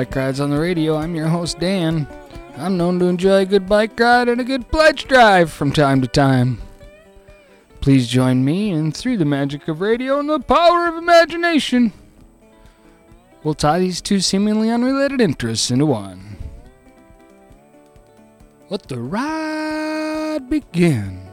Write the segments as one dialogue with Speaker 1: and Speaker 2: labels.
Speaker 1: Bike Rides on the Radio. I'm your host, Dan. I'm known to enjoy a good bike ride and a good pledge drive from time to time. Please join me and through the magic of radio and the power of imagination, we'll tie these two seemingly unrelated interests into one. Let the ride begin.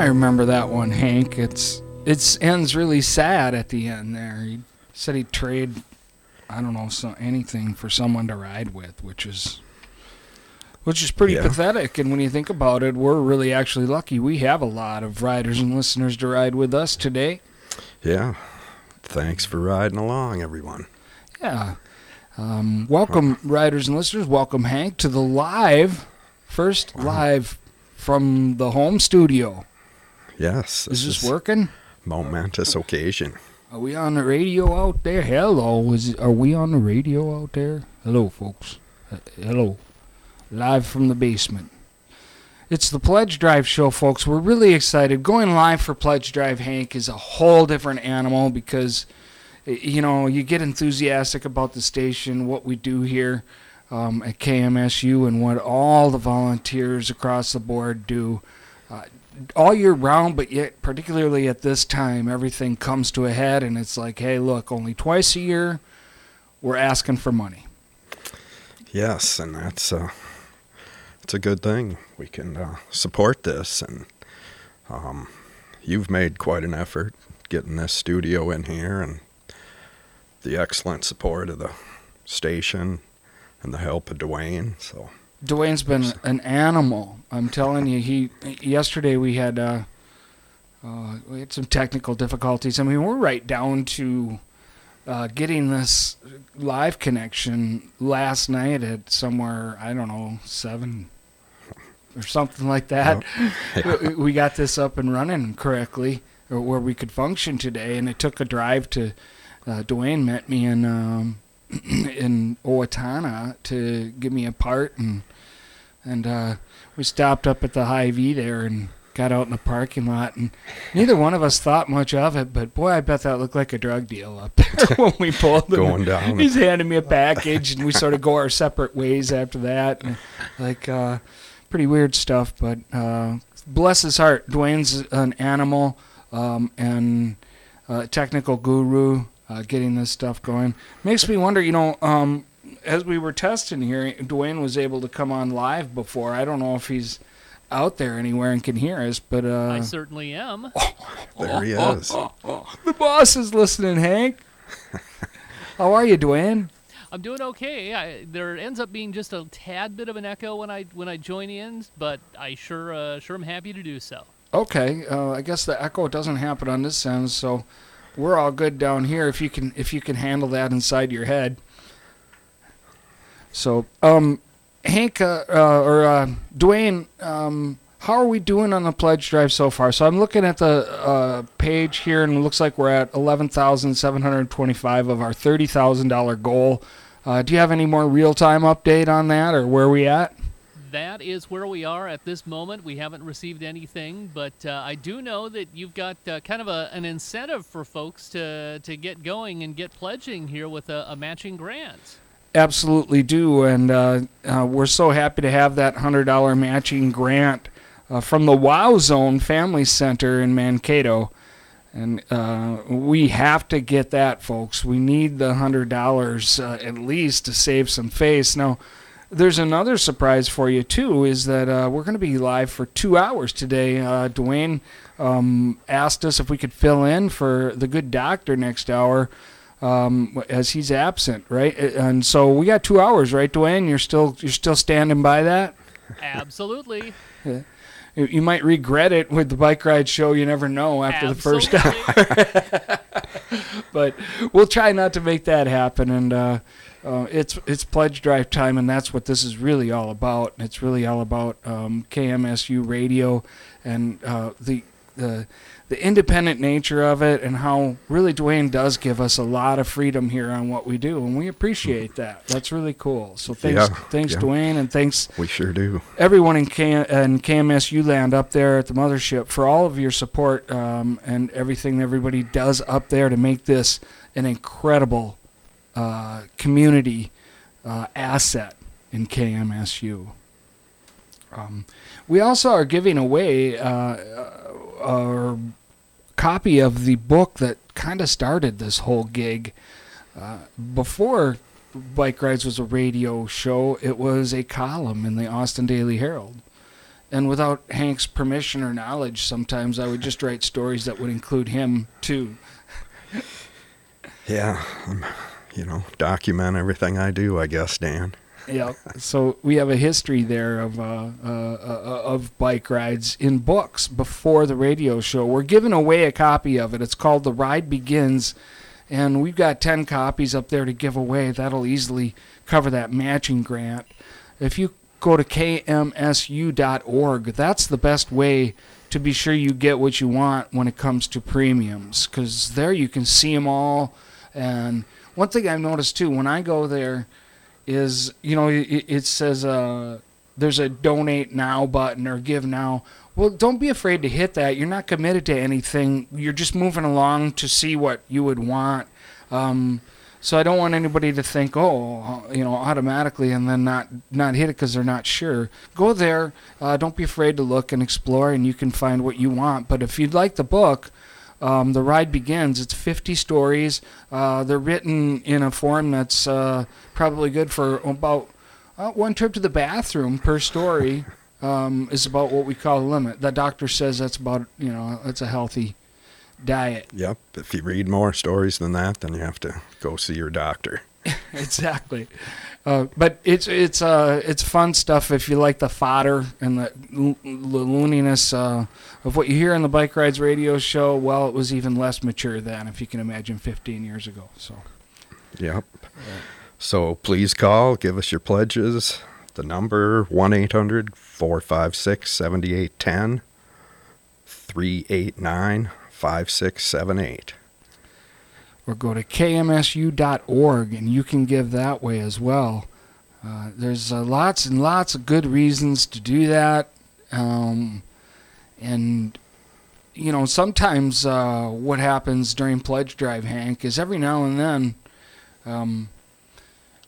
Speaker 2: I remember that
Speaker 1: one, Hank. It's it ends really sad at the end there. He said he'd trade, I don't know, so anything for someone to ride with, which is which is pretty
Speaker 3: Yeah.
Speaker 1: pathetic. And when you think about it, we're really actually lucky. We have a lot of riders and listeners to ride with us today.
Speaker 3: Yeah. Thanks for riding along, everyone.
Speaker 1: Yeah. Um, welcome, riders and listeners. Welcome, Hank, to the live, first live from the home studio.
Speaker 3: Yes,
Speaker 1: Is this working?
Speaker 3: momentous occasion.
Speaker 1: Are we on the radio out there? Hello, is are we on the radio out there? Hello, folks. Uh, hello, live from the basement. It's the Pledge Drive show, folks. We're really excited. Going live for Pledge Drive, Hank, is a whole different animal because, you know, you get enthusiastic about the station, what we do here um, at KMSU, and what all the volunteers across the board do uh, all year round, but yet particularly at this time, everything comes to a head, and it's like, hey, look, only twice a year, we're asking for money.
Speaker 3: Yes, and that's uh, it's a good thing. We can uh, support this, and um, you've made quite an effort getting this studio in here, and the excellent support of the station and the help of Dwayne. So
Speaker 1: Dwayne's been an animal. I'm telling you. He yesterday we had uh, uh, we had some technical difficulties. I mean, we're right down to uh, getting this live connection last night at somewhere I don't know seven or something like that. we, we got this up and running correctly, or where we could function today, and it took a drive to. Uh, Dwayne met me in um, in Owatonna to give me a part, and and uh, we stopped up at the Hy-Vee there and got out in the parking lot, and neither one of us thought much of it, but boy, I bet that looked like a drug deal up there when we pulled him.
Speaker 3: Going down.
Speaker 1: He's handing me a package, and we sort of go our separate ways after that. And, like, uh, pretty weird stuff, but uh, bless his heart. Dwayne's an animal um, and technical guru uh, getting this stuff going. Makes me wonder, you know, um, as we were testing here, Dwayne was able to come on live before. I don't know if he's out there anywhere and can hear us, but uh,
Speaker 4: I certainly am.
Speaker 3: there he is.
Speaker 1: the boss is listening, Hank. How are you, Dwayne?
Speaker 4: I'm doing okay. I, there ends up being just a tad bit of an echo when I when I join in, but I sure uh, sure am happy to do so.
Speaker 1: Okay, uh, I guess the echo doesn't happen on this end, so we're all good down here. If you can, if you can handle that inside your head. So, um, Hank uh, uh, or uh, Dwayne, um, how are we doing on the pledge drive so far? So I'm looking at the uh, page here, and it looks like we're at eleven thousand seven hundred twenty-five of our thirty thousand dollar goal. Uh, do you have any more real-time update on that, or where we at?
Speaker 4: That is where we are at this moment. We haven't received anything, but uh, I do know that you've got uh, kind of a, an incentive for folks to to get going and get pledging here with a, a matching grant.
Speaker 1: absolutely do, and uh, uh, we're so happy to have that hundred dollar matching grant uh, from the Wow Zone Family Center in Mankato, and uh, we have to get that, folks. We need the hundred dollars uh, at least to save some face. Now, there's another surprise for you too, is that uh, we're going to be live for two hours today. Uh, Dwayne um, asked us if we could fill in for the good doctor next hour um, as he's absent, right? And so we got two hours, right, Dwayne? You're still you're still standing by that.
Speaker 4: Absolutely.
Speaker 1: You- You might regret it with the bike ride show. You never know after the first hour, but we'll try not to make that happen. And uh, uh, it's it's pledge drive time, and that's what this is really all about. It's really all about um, KMSU radio and uh, the the the independent nature of it, and how really Dwayne does give us a lot of freedom here on what we do, and we appreciate that. That's really cool. So thanks,
Speaker 3: Yeah,
Speaker 1: thanks,
Speaker 3: yeah.
Speaker 1: Dwayne, and thanks
Speaker 3: We sure do.
Speaker 1: everyone in, K- in KMSU land up there at the mothership for all of your support um, and everything everybody does up there to make this an incredible uh, community uh, asset in KMSU. Um, we also are giving away uh, a copy of the book that kind of started this whole gig. Uh, before Bike Rides was a radio show, it was a column in the Austin Daily Herald. And without Hank's permission or knowledge, sometimes I would just write stories that would include him too.
Speaker 3: Yeah, um, you know, document everything I do, I guess, Dan.
Speaker 1: Yeah. So we have a history there of uh, uh, uh, of bike rides in books before the radio show. We're giving away a copy of it. It's called "The Ride Begins," and we've got 10 copies up there to give away. That'll easily cover that matching grant. If you go to kmsu.org, that's the best way to be sure you get what you want when it comes to premiums because there you can see them all. And one thing I've noticed too, when I go there, is you know it, it says uh, there's a donate now button or give now. Well, don't be afraid to hit that. You're not committed to anything. You're just moving along to see what you would want. Um, so I don't want anybody to think, oh, you know, automatically and then not not hit it because they're not sure. Go there. Uh, don't be afraid to look and explore, and you can find what you want. But if you'd like the book, um, the ride begins. It's 50 stories. Uh, they're written in a form that's uh, probably good for about uh, one trip to the bathroom per story. Um, is about what we call the limit. The doctor says that's about you know that's a healthy diet.
Speaker 3: Yep. If you read more stories than that, then you have to go see your doctor.
Speaker 1: exactly. Uh, but it's it's uh it's fun stuff if you like the fodder and the, l- the looniness uh, of what you hear on the bike rides radio show. Well, it was even less mature then, if you can imagine, 15 years ago. So
Speaker 3: Yep. So please call, give us your pledges. The number 1 800 456 7810 389 5678.
Speaker 1: Or go to kmsu.org and you can give that way as well. Uh, there's uh, lots and lots of good reasons to do that. Um, and, you know, sometimes uh, what happens during Pledge Drive, Hank, is every now and then, um,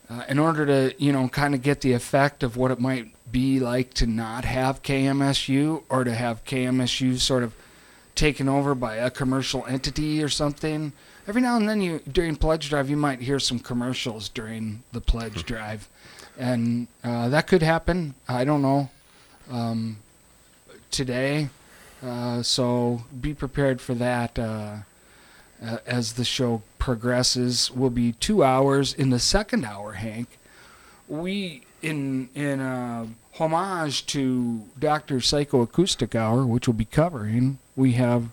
Speaker 1: uh, in order to, you know, kind of get the effect of what it might be like to not have KMSU or to have KMSU sort of taken over by a commercial entity or something. Every now and then, you during pledge drive, you might hear some commercials during the pledge drive, and uh, that could happen. I don't know um, today, uh, so be prepared for that. Uh, uh, as the show progresses, will be two hours. In the second hour, Hank, we in in uh, homage to Doctor Psychoacoustic Hour, which we'll be covering, we have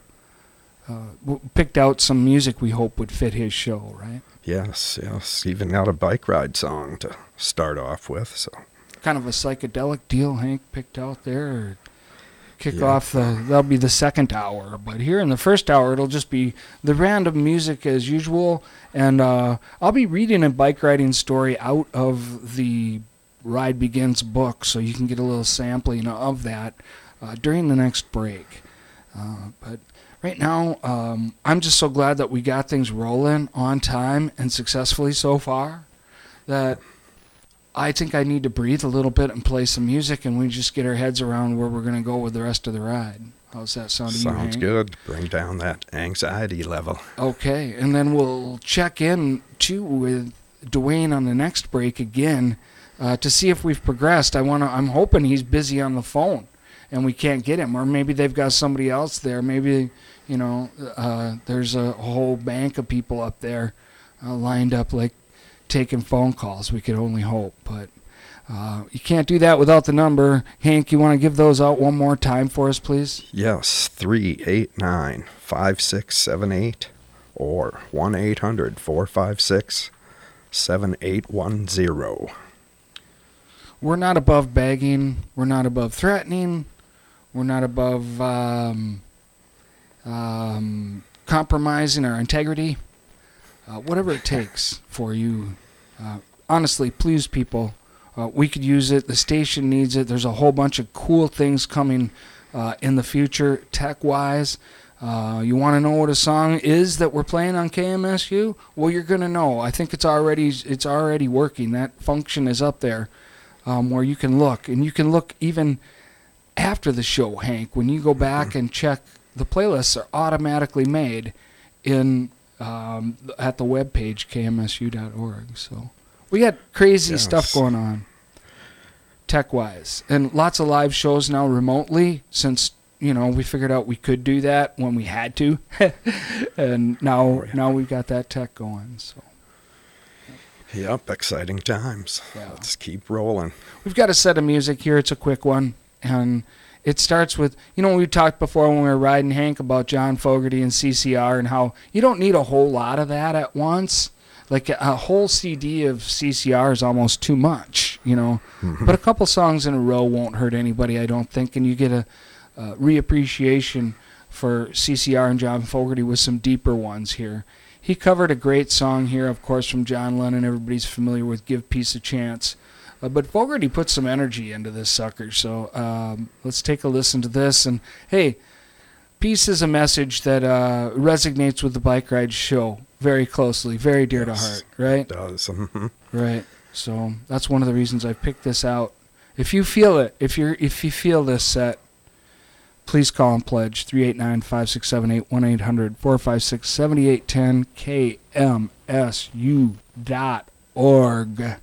Speaker 1: uh, picked out some music we hope would fit his show, right?
Speaker 3: Yes, yes. Even got a bike ride song to start off with. So
Speaker 1: Kind of a psychedelic deal Hank picked out there. Kick
Speaker 3: Yeah.
Speaker 1: off the that'll be the second hour, but here in the first hour it'll just be the random music as usual, and uh, I'll be reading a bike riding story out of the Ride Begins book, so you can get a little sampling of that uh, during the next break. Uh, but right now, um, I'm just so glad that we got things rolling on time and successfully so far. That I think I need to breathe a little bit and play some music, and we just get our heads around where we're going to go with the rest of the ride. How's that sound to you?
Speaker 3: sounds
Speaker 1: Hank?
Speaker 3: good. Bring down that anxiety level.
Speaker 1: Okay, and then we'll check in too with Dwayne on the next break again uh, to see if we've progressed. I want to. I'm hoping he's busy on the phone and we can't get him, or maybe they've got somebody else there. Maybe you know uh, there's a whole bank of people up there uh, lined up, like taking phone calls. We could only hope, but. Uh, you can't do that without the number. Hank, you want to give those out one more time for us, please?
Speaker 3: Yes, 389 5678 or 1 800 456 7810.
Speaker 1: we're not above begging. We're not above threatening. We're not above um, um, compromising our integrity. Uh, whatever it takes for you. Uh, honestly, please, people, uh, we could use it. The station needs it. There's a whole bunch of cool things coming uh, in the future, tech wise. Uh, you want to know what a song is that we're playing on KMSU? Well, you're gonna know. I think it's already it's already working. That function is up there um, where you can look, and you can look even after the show, Hank. When you go back and check, the playlists are automatically made in um, at the webpage kmsu.org. So we got crazy
Speaker 3: Yes.
Speaker 1: stuff going on, tech wise, and lots of live shows now remotely since. You know, we figured out we could do that when we had to, and now
Speaker 3: Oh, yeah.
Speaker 1: now we've got that tech going. So
Speaker 3: Yep, exciting times.
Speaker 1: Yeah.
Speaker 3: Let's keep rolling.
Speaker 1: We've got a set of music here. It's a quick one, and it starts with you know we talked before when we were riding Hank about John Fogerty and CCR and how you don't need a whole lot of that at once. Like a, whole CD of CCR is almost too much, you know. Mm-hmm. But a couple songs in a row won't hurt anybody, I don't think, and you get a, a reappreciation for CCR and John Fogerty with some deeper ones here. He covered a great song here, of course, from John Lennon. Everybody's familiar with "Give Peace a Chance." Uh, but Fogerty put some energy into this sucker, so um, let's take a listen to this. And hey, peace is a message that uh, resonates with the Bike Ride show very closely, very dear
Speaker 3: Yes.
Speaker 1: to heart, right?
Speaker 3: Does.
Speaker 1: Right. So that's one of the reasons I picked this out. If you feel it, if you're if you feel this set, please call and pledge 389-5678 1-800-456-7810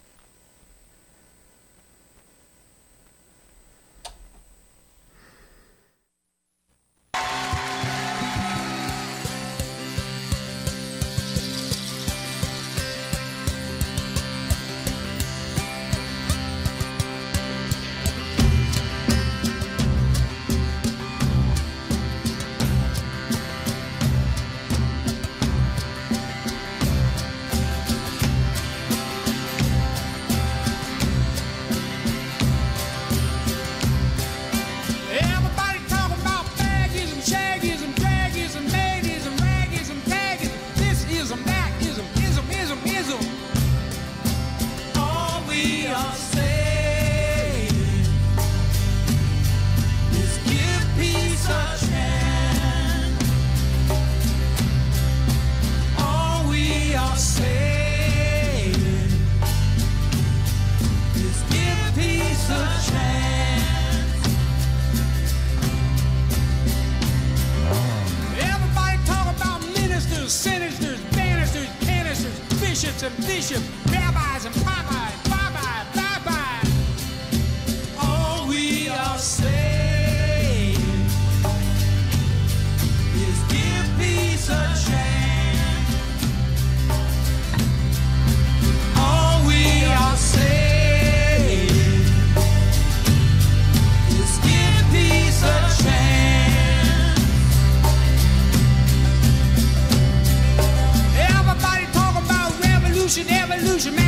Speaker 5: and bishops, rabbis and Popeye, bye-bye, bye-bye. All we are saying is give peace a illusion.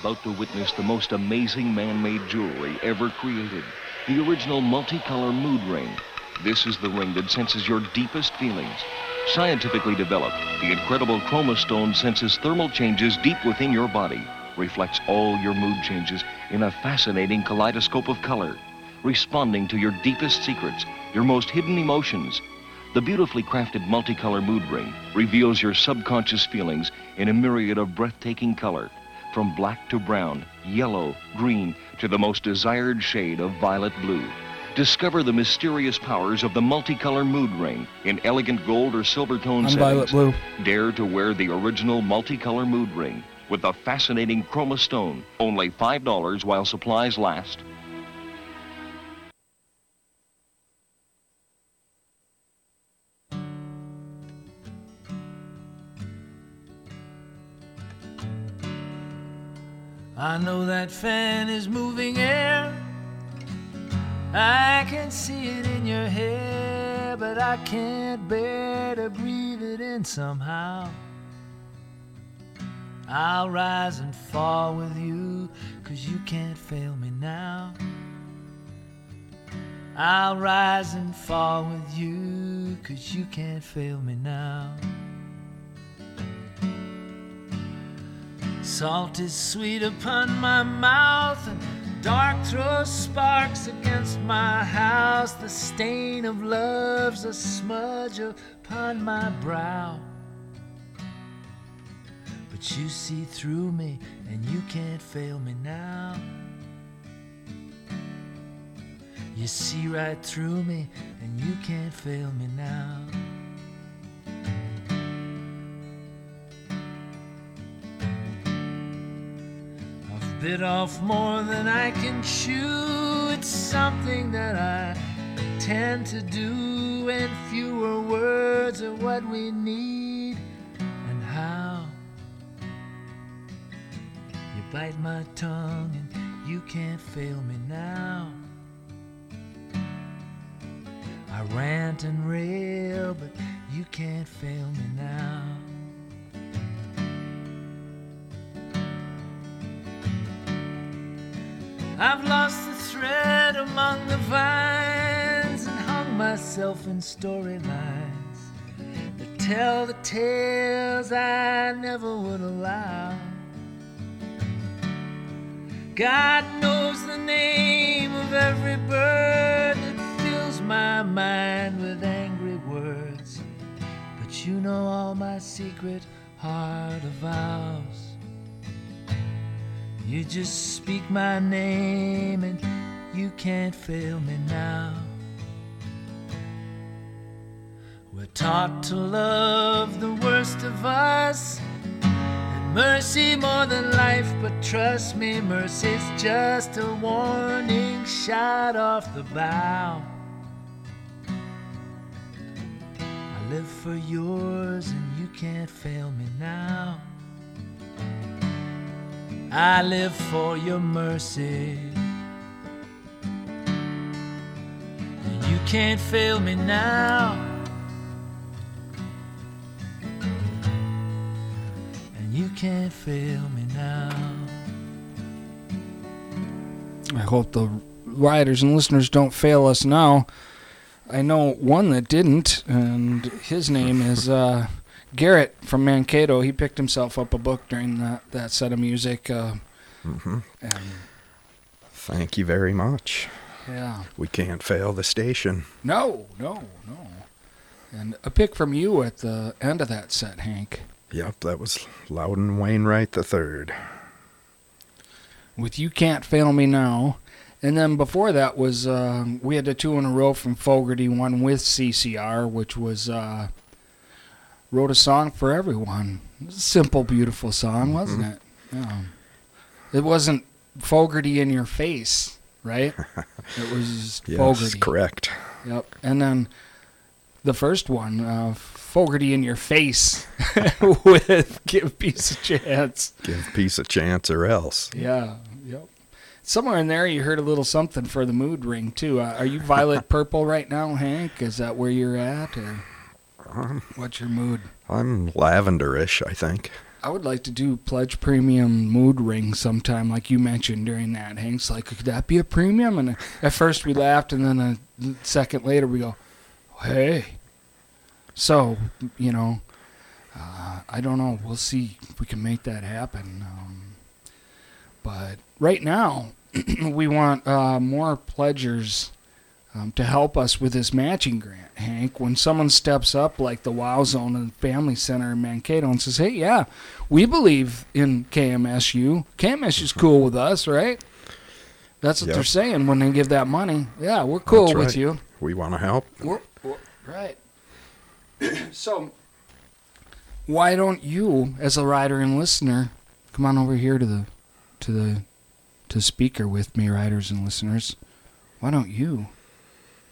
Speaker 5: About
Speaker 6: to witness the most amazing man-made jewelry ever created. The original multicolor mood ring. This is the ring that senses your deepest feelings. Scientifically developed, the incredible Chroma Stone senses thermal changes deep within your body, reflects all your mood changes in a fascinating kaleidoscope of color, responding to your deepest secrets, your most hidden emotions. The beautifully crafted multicolor mood ring reveals your subconscious feelings in a myriad of breathtaking color, from black to brown, yellow, green, to the most desired shade of violet blue. Discover the mysterious powers of the multicolor mood ring in elegant gold or silver tone
Speaker 1: I'm
Speaker 6: settings.
Speaker 1: Violet Blue.
Speaker 6: Dare to wear the original multicolor mood ring with the fascinating chroma stone. Only $5 while supplies last.
Speaker 5: I know that fan is moving air. I can see it in your hair, but I can't bear to breathe it in somehow. I'll rise and fall with you, cause you can't fail me now. I'll rise and fall with you, cause you can't fail me now. Salt is sweet upon my mouth, and dark throws sparks against my house. The stain of love's a smudge upon my brow. But you see through me, and you can't fail me now. You see right through me, and you can't fail me now. Bit off more than I can chew. It's something that I tend to do, and fewer words are what we need. And how you bite my tongue, and you can't fail me now. I rant and rail, but you can't fail me now. I've lost the thread among the vines and hung myself in storylines that tell the tales I never would allow. God knows the name of every bird that fills my mind with angry words, but you know all my secret heart of vows. You just speak my name and you can't fail me now. We're taught to love the worst of us and mercy more than life, but trust me, mercy's just a warning shot off the bow. I live for yours and you can't fail me now. I live for your mercy. And you can't fail me now. And you can't fail me now.
Speaker 1: I hope the riders and listeners don't fail us now. I know one that didn't, and his name is uh, Garrett from Mankato. He picked himself up a book during that, that set of music. Uh,
Speaker 3: hmm
Speaker 1: and
Speaker 3: Thank you very much.
Speaker 1: yeah.
Speaker 3: We can't fail the station.
Speaker 1: No, no, no. And a pick from you at the end of that set, Hank.
Speaker 3: Yep, that was Loudon Wainwright the third.
Speaker 1: with You Can't Fail Me Now. And then before that was, uh, we had the two in a row from Fogerty, one with CCR, which was, uh, Wrote a Song for Everyone. It was a simple, beautiful song, wasn't it? Yeah. It wasn't Fogerty in your face, right? It was
Speaker 3: Yes,
Speaker 1: Fogerty.
Speaker 3: correct.
Speaker 1: Yep. And then the first one, uh, Fogerty in your face with Give Peace a Chance.
Speaker 3: Give peace a chance or else.
Speaker 1: Yeah. Yep. Somewhere in there, you heard a little something for the mood ring too. Uh, are you violet purple right now, Hank? Is that where you're at, or
Speaker 3: Um,
Speaker 1: what's your mood?
Speaker 3: I'm lavenderish, I think.
Speaker 1: I would like to do pledge premium mood ring sometime, like you mentioned during that. Hank's like, could that be a premium? And at first we laughed, and then a second later we go, hey. So you know, uh, I don't know. We'll see if we can make that happen. Um, but right now, we want uh, more pledgers um, to help us with this matching grant, Hank. When someone steps up, like the Wow Zone and Family Center in Mankato, and says, "Hey, yeah, we believe in KMSU. KMSU's cool with us, right?" That's what
Speaker 3: Yep.
Speaker 1: they're saying when they give that money. Yeah, we're cool
Speaker 3: That's
Speaker 1: with you.
Speaker 3: We want to help.
Speaker 1: We're, we're- right. so, why don't you, as a rider and listener, come on over here to the to the to speaker with me, riders and listeners? Why don't you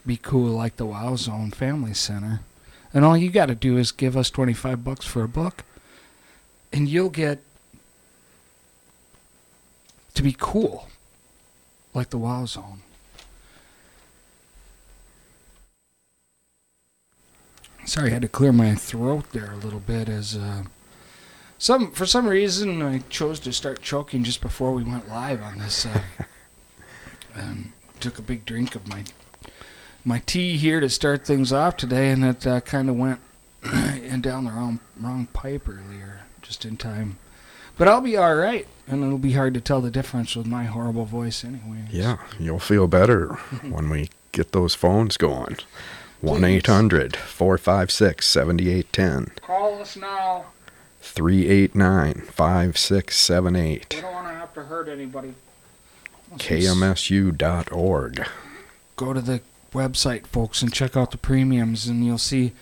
Speaker 1: be cool like the Wow Zone Family Center? And all you got to do is give us twenty five bucks for a book, and you'll get to be cool like the Wow Zone. Sorry, I had to clear my throat there a little bit as uh, some for some reason I chose to start choking just before we went live on this. Uh, took a big drink of my my tea here to start things off today, and it uh, kind of went and down the wrong wrong pipe earlier, just in time. But I'll be all right, and it'll be hard to tell the difference with my horrible voice anyway.
Speaker 3: Yeah, you'll feel better when we get those phones going. 1 800 456 7810
Speaker 1: Call us now.
Speaker 3: 389 5678
Speaker 1: We don't want to have to hurt anybody.
Speaker 3: KMSU.org.
Speaker 1: go to the website, folks, and check out the premiums, and you'll see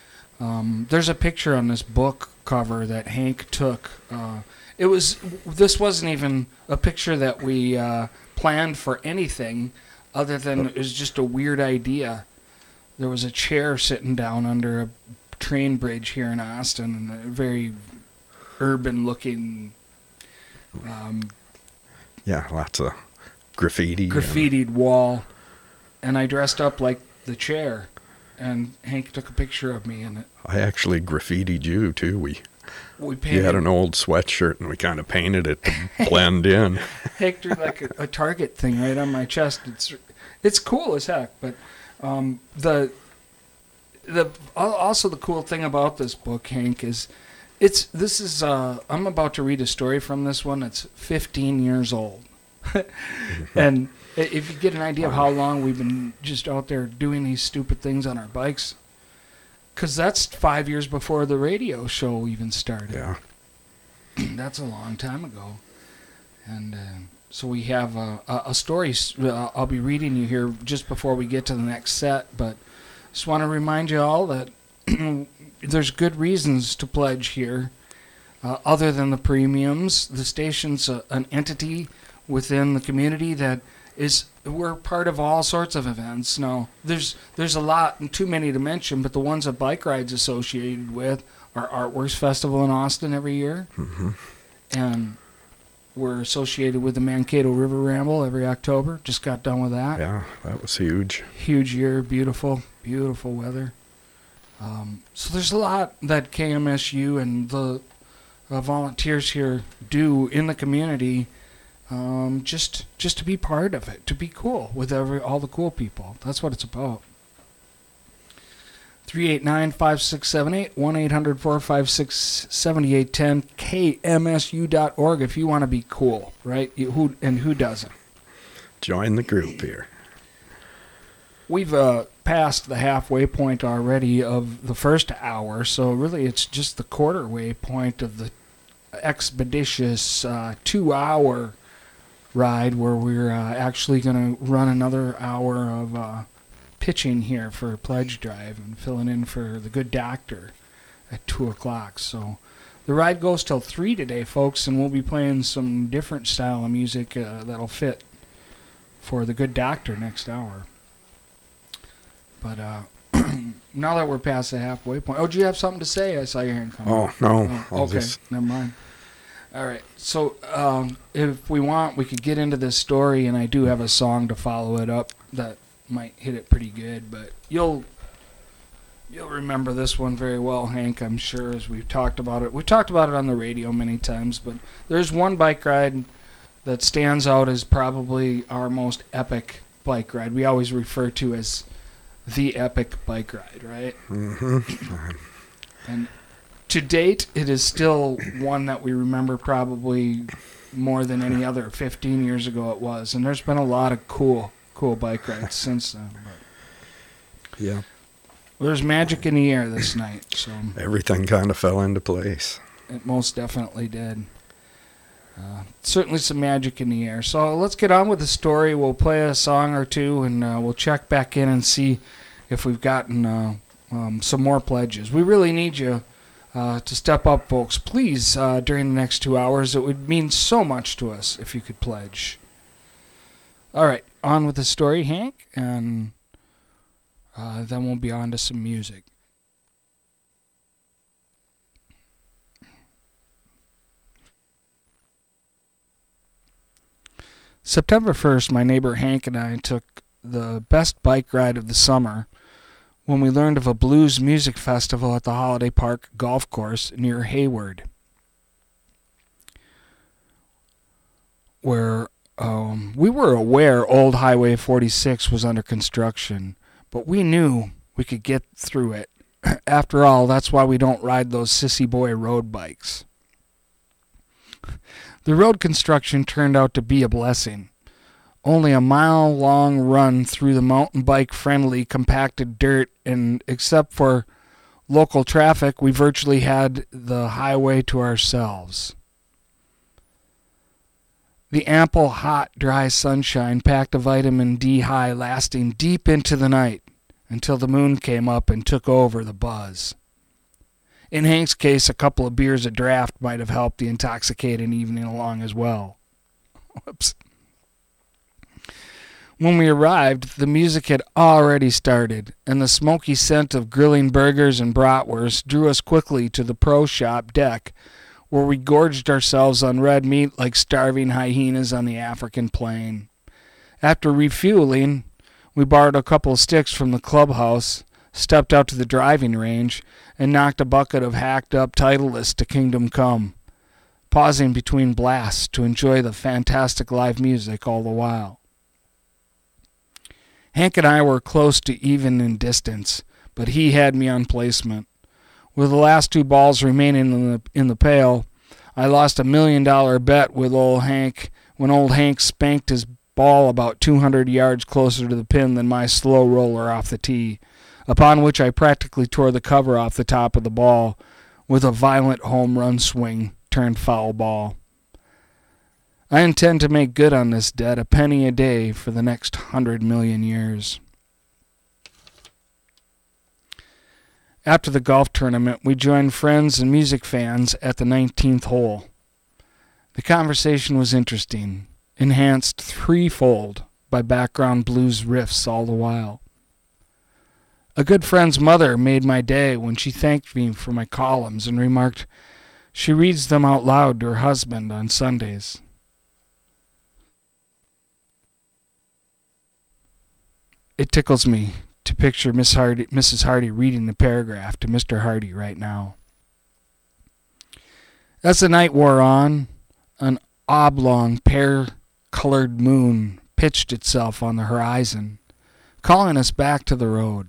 Speaker 1: um, there's a picture on this book cover that Hank took. Uh, it was this wasn't even a picture that we uh, planned for anything other than it was just a weird idea. There was a chair sitting down under a train bridge here in Austin, and a very urban-looking um,
Speaker 3: Yeah, lots of graffiti. and-
Speaker 1: graffitied wall, and I dressed up like the chair, and Hank took a picture of me, in it,
Speaker 3: I actually graffitied you too. We
Speaker 1: we
Speaker 3: you had an old sweatshirt and we kind of painted it to blend in.
Speaker 1: Hank drew like a, a target thing right on my chest. It's it's cool as heck, but um, the the also the cool thing about this book, Hank, is it's this is uh, I'm about to read a story from this one. It's 15 years old, and if you get an idea of how long we've been just out there doing these stupid things on our bikes, because that's five years before the radio show even started
Speaker 3: Yeah.
Speaker 1: that's a long time ago. And uh, so we have a, a, a story uh, I'll be reading you here just before we get to the next set, but just want to remind you all that there's good reasons to pledge here. Uh, other than the premiums, the station's a, an entity within the community that is we're part of all sorts of events. Now, there's there's a lot, and too many to mention, but the ones that bike rides associated with are Artworks Festival in Austin every year,
Speaker 3: hmm
Speaker 1: and we're associated with the Mankato River Ramble every October. Just got done with that.
Speaker 3: Yeah, that was huge.
Speaker 1: Huge year, beautiful, beautiful weather. Um, so there's a lot that KMSU and the uh, volunteers here do in the community, um, just just to be part of it, to be cool with every all the cool people. That's what it's about. 389-5678, 1-800-456-7810, kmsu.org if you want to be cool, right? You, who and who doesn't?
Speaker 3: Join the group here.
Speaker 1: We've uh, passed the halfway point already of the first hour, so really it's just the quarter way point of the expeditious uh, two hour ride where we're uh, actually going to run another hour of uh, pitching here for Pledge Drive and filling in for the good doctor at 2 o'clock. So the ride goes till 3 today, folks, and we'll be playing some different style of music uh, that'll fit for the good doctor next hour. But uh, now that we're past the halfway point, oh, do you have something to say? I saw your hand come.
Speaker 3: Oh, no.
Speaker 1: Oh, okay,
Speaker 3: just
Speaker 1: never mind. All right. So um, if we want, we could get into this story, and I do have a song to follow it up that might hit it pretty good. But you'll You'll remember this one very well, Hank, I'm sure, as we've talked about it. We've talked about it on the radio many times, but there's one bike ride that stands out as probably our most epic bike ride. We always refer to as the epic bike ride, right?
Speaker 3: Mm-hmm.
Speaker 1: And to date, it is still one that we remember probably more than any other. 15 years ago it was, and there's been a lot of cool, cool bike rides since then. But
Speaker 3: Yeah.
Speaker 1: there's magic in the air this night, so
Speaker 3: Everything kind of fell into place.
Speaker 1: it most definitely did. Uh, certainly some magic in the air. So let's get on with the story. We'll play a song or two, and uh, we'll check back in and see if we've gotten uh, um, some more pledges. We really need you uh, to step up, folks. Please, uh, during the next two hours, it would mean so much to us if you could pledge. All right, on with the story, Hank, and uh, then we'll be on to some music. September 1st, my neighbor Hank and I took the best bike ride of the summer when we learned of a blues music festival at the Holiday Park golf course near Hayward, where um, we were aware Old Highway 46 was under construction, but we knew we could get through it. After all, that's why we don't ride those sissy boy road bikes. The road construction turned out to be a blessing. Only a mile long run through the mountain bike friendly compacted dirt, and except for local traffic, we virtually had the highway to ourselves. The ample, hot, dry sunshine packed a vitamin D high lasting deep into the night until the moon came up and took over the buzz. In Hank's case, a couple of beers a draft might have helped the intoxicating evening along as well. Whoops. When we arrived, the music had already started, and the smoky scent of grilling burgers and bratwurst drew us quickly to the pro shop deck, where we gorged ourselves on red meat like starving hyenas on the African plain. After refueling, we borrowed a couple of sticks from the clubhouse, stepped out to the driving range, and knocked a bucket of hacked up Titleist to Kingdom Come, pausing between blasts to enjoy the fantastic live music all the while. Hank and I were close to even in distance, but he had me on placement. With the last two balls remaining in the in the pail, I lost a million dollar bet with old Hank when old Hank spanked his ball about 200 yards closer to the pin than my slow roller off the tee, upon which I practically tore the cover off the top of the ball with a violent home run swing turned foul ball. I intend to make good on this debt a penny a day for the next hundred million years. After the golf tournament, we joined friends and music fans at the 19th hole. The conversation was interesting, enhanced threefold by background blues riffs all the while. A good friend's mother made my day when she thanked me for my columns and remarked she reads them out loud to her husband on Sundays. It tickles me to picture Miss Hardy, Mrs. Hardy reading the paragraph to Mr. Hardy right now. As the night wore on, an oblong, pear colored moon pitched itself on the horizon, calling us back to the road.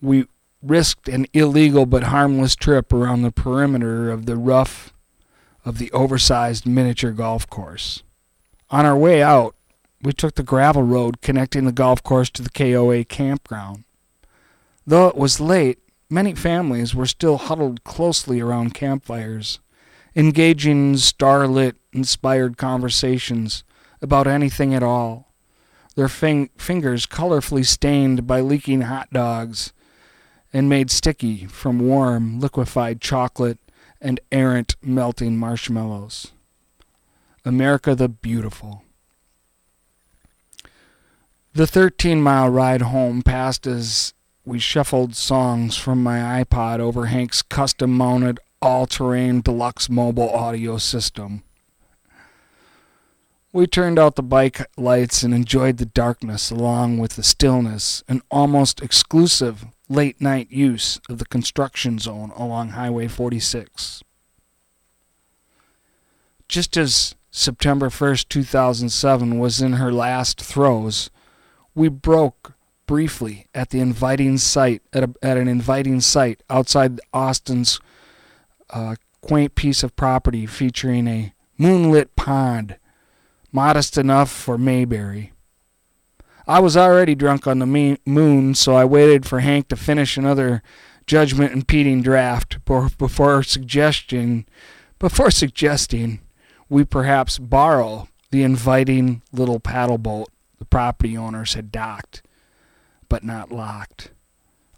Speaker 1: We risked an illegal but harmless trip around the perimeter of the rough of the oversized miniature golf course. On our way out, we took the gravel road connecting the golf course to the KOA campground. Though it was late, many families were still huddled closely around campfires, engaging in starlit, inspired conversations about anything at all, their fing- fingers colorfully stained by leaking hot dogs and made sticky from warm, liquefied chocolate and errant, melting marshmallows. America the Beautiful. The 13 mile ride home passed as we shuffled songs from my iPod over Hank's custom mounted all terrain deluxe mobile audio system. We turned out the bike lights and enjoyed the darkness along with the stillness and almost exclusive late night use of the construction zone along Highway 46. Just as September 1st, 2007 was in her last throes, we broke briefly at the inviting site at, a, at an inviting site outside Austin's uh, quaint piece of property featuring a moonlit pond, modest enough for Mayberry. I was already drunk on the moon, so I waited for Hank to finish another judgment impeding draft before, suggestion before suggesting we perhaps borrow the inviting little paddle boat the property owners had docked, but not locked,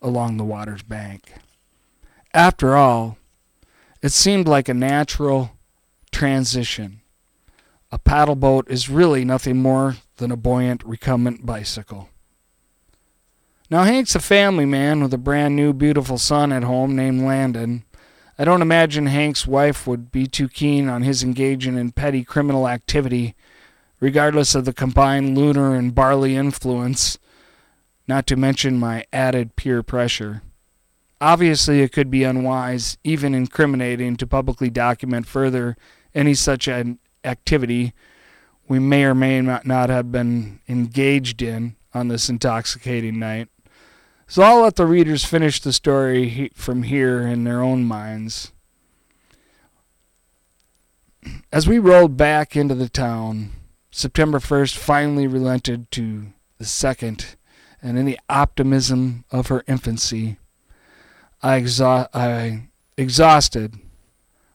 Speaker 1: along the water's bank. After all, it seemed like a natural transition. A paddle boat is really nothing more than a buoyant recumbent bicycle. Now, Hank's a family man with a brand new, beautiful son at home named Landon. I don't imagine Hank's wife would be too keen on his engaging in petty criminal activity, regardless of the combined lunar and barley influence, not to mention my added peer pressure. Obviously, it could be unwise, even incriminating, to publicly document further any such an activity we may or may not have been engaged in on this intoxicating night. So I'll let the readers finish the story from here in their own minds. As we rolled back into the town, September 1st finally relented to the second, and in the optimism of her infancy, I, exha- I exhausted,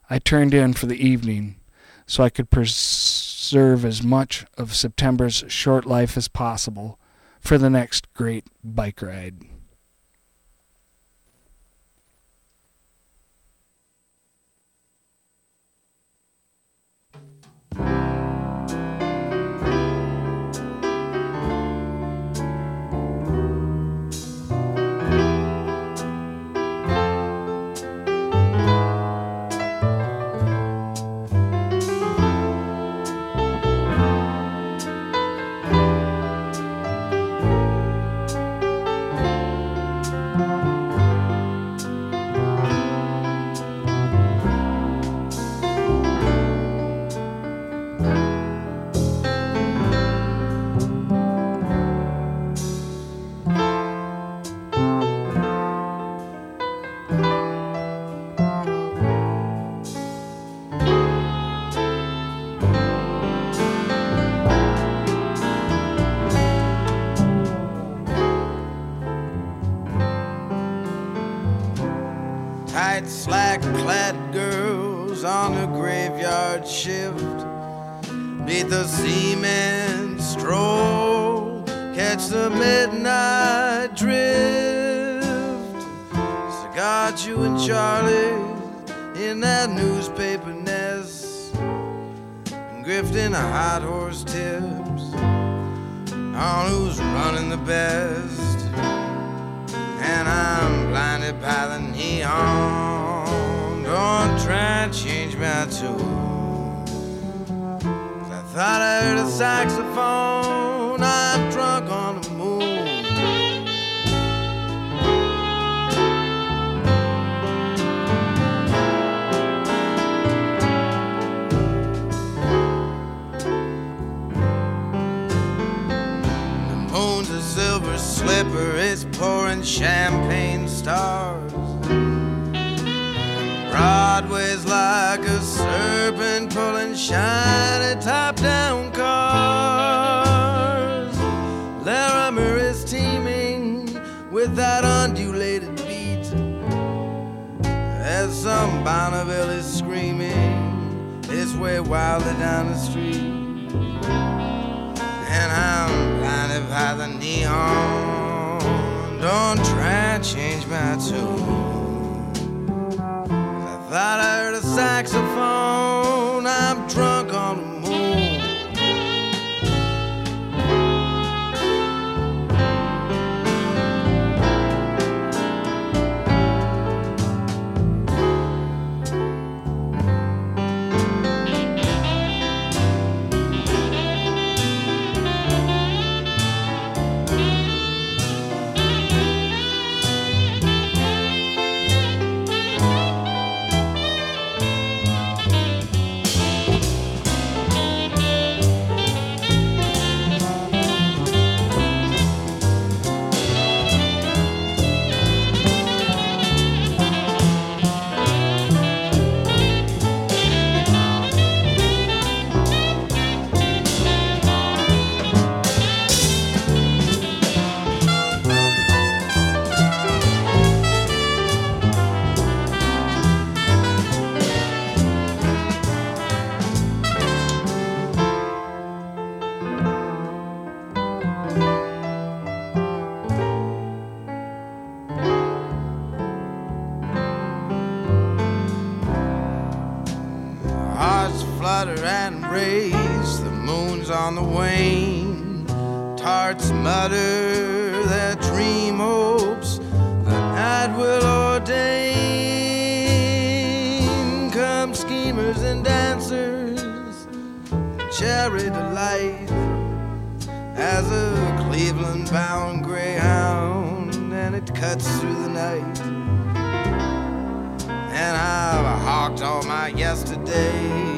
Speaker 1: I turned in for the evening so I could preserve as much of September's short life as possible for the next great bike ride.
Speaker 2: Clad girls on a graveyard shift. Beat the seamen stroll, catch the midnight drift. So got you and Charlie in that newspaper nest. And grifting a hot horse tips on who's running the best and I'm blinded by the neon. Don't try and change my tune. I thought I heard a saxophone. I'm drunk on the moon. The moon's a silver slipper, it's pouring champagne stars. Broadway's like a serpent pulling shiny top down cars. Larimer is teeming with that undulated beat. As some Bonneville is screaming its way wildly down the street and I'm blinded by the neon. Don't try and change my tune. I heard a saxophone. Flutter and race. The moon's on the wane. Tarts mutter their dream hopes. The night will ordain. Come schemers and dancers, cherry delight as a Cleveland bound greyhound, and it cuts through the night. And I've hawked all my yesterdays.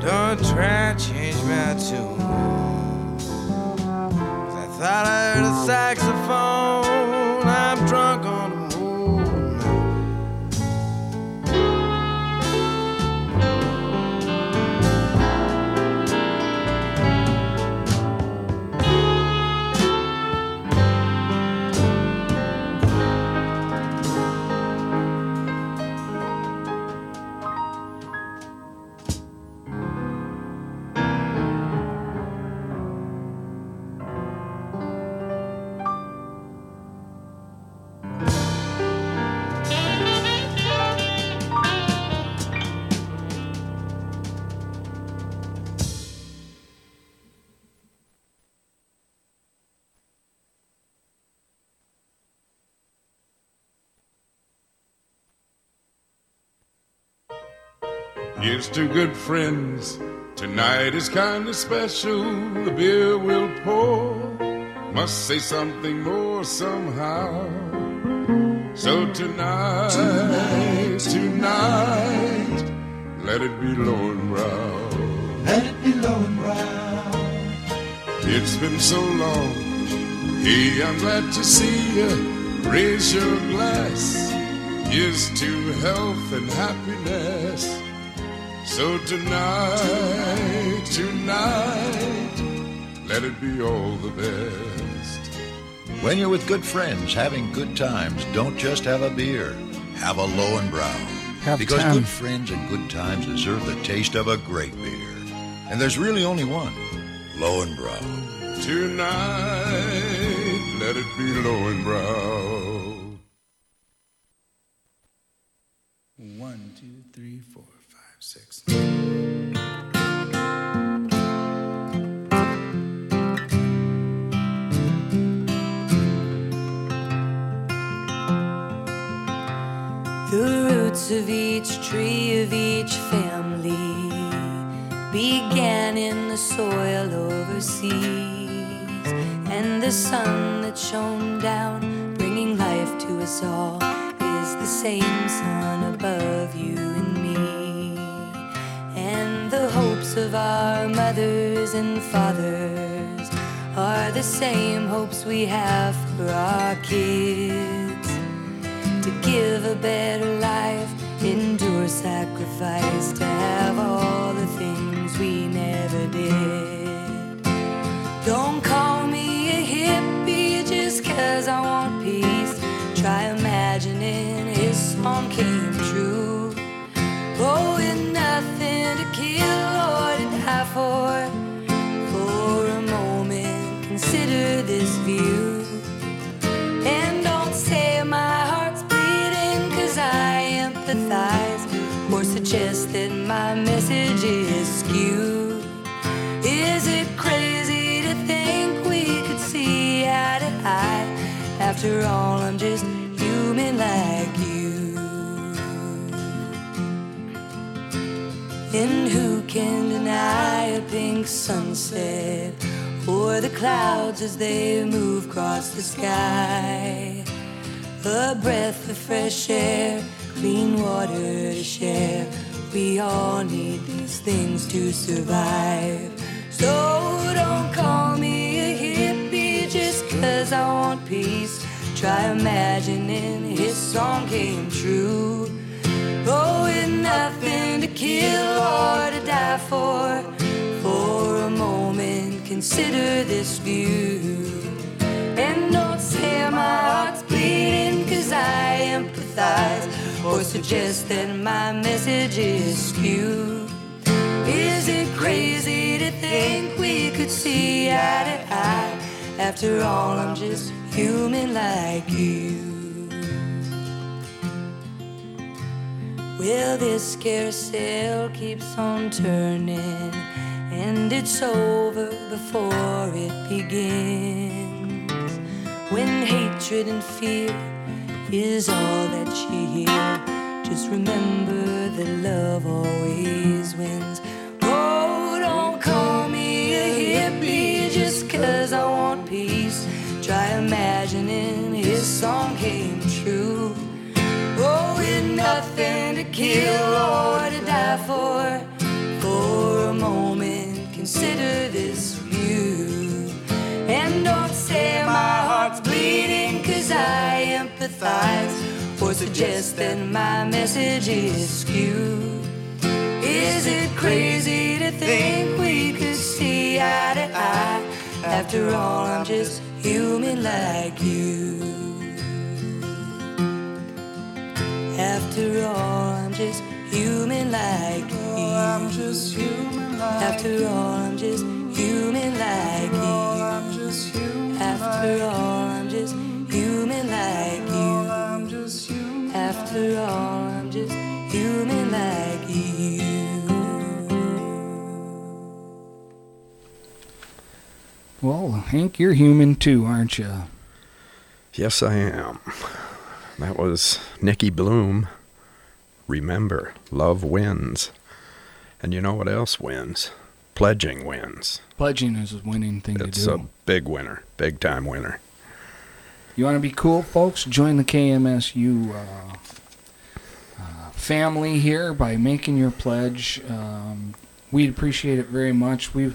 Speaker 2: Don't try to change my tune. 'Cause I thought I heard a saxophone.
Speaker 7: To good friends. Tonight is kinda special. The beer will pour. Must say something more somehow. So tonight, tonight, let it be Löwenbräu. Let it be Löwenbräu. It's been so long. Hey, I'm glad to see you. Raise your glass. Here's to health and happiness. So tonight, tonight, let it be all the best.
Speaker 8: When you're with good friends having good times, don't just have a beer. Have a Löwenbräu.
Speaker 1: Have
Speaker 8: because
Speaker 1: time.
Speaker 8: good friends and good times deserve the taste of a great beer. And there's really only one. Löwenbräu.
Speaker 7: Tonight, let it be Löwenbräu.
Speaker 9: One, two, three, four, five, six.
Speaker 10: The roots of each tree of each family began in the soil overseas, and the sun that shone down, bringing life to us all, is the same sun above you the hopes of our mothers and fathers are the same hopes we have for our kids to give a better life, endure sacrifice, to have all the things we never did. Don't call me a hippie just cause I want peace. Try imagining his song came After all, I'm just human like you. And who pink sunset or the clouds as they move across the sky? A breath of fresh air, clean water to share. We all need these things to survive. So don't call me a hippie just cause I want peace. Try imagining his song came true. Oh, with nothing to kill or to die for. Consider this view. And don't say my heart's bleeding cause I empathize or suggest that my message is skewed. Is it crazy to think we could see eye to eye? After all, I'm just human like you. Well, this carousel keeps on turning, and it's over before it begins. When hatred and fear is all that you hear, just remember that love always wins. Oh, don't call me a hippie just cause I want peace. Try imagining his song came true. Oh, with nothing to kill or to die for. Consider this view. And don't say my heart's bleeding, cause I empathize. Or suggest that my message is skewed. Is it crazy to think we could see eye to eye? After all, I'm just human like you. After all, I'm just human like oh, you. I'm just human like After all, I'm just human like you. I'm just human After all, I'm just human like you. I'm just human After all, I'm just human like you.
Speaker 1: Well, Hank, you're human too, aren't you?
Speaker 3: Yes, I am. That was Nicky Bloom. Remember, love wins. And you know what else wins? Pledging wins.
Speaker 1: Pledging is a winning thing
Speaker 3: It's
Speaker 1: to do.
Speaker 3: It's a big winner, big time winner.
Speaker 1: You want to be cool, folks? Join the KMSU uh, uh, family here by making your pledge. Um, we'd appreciate it very much. We,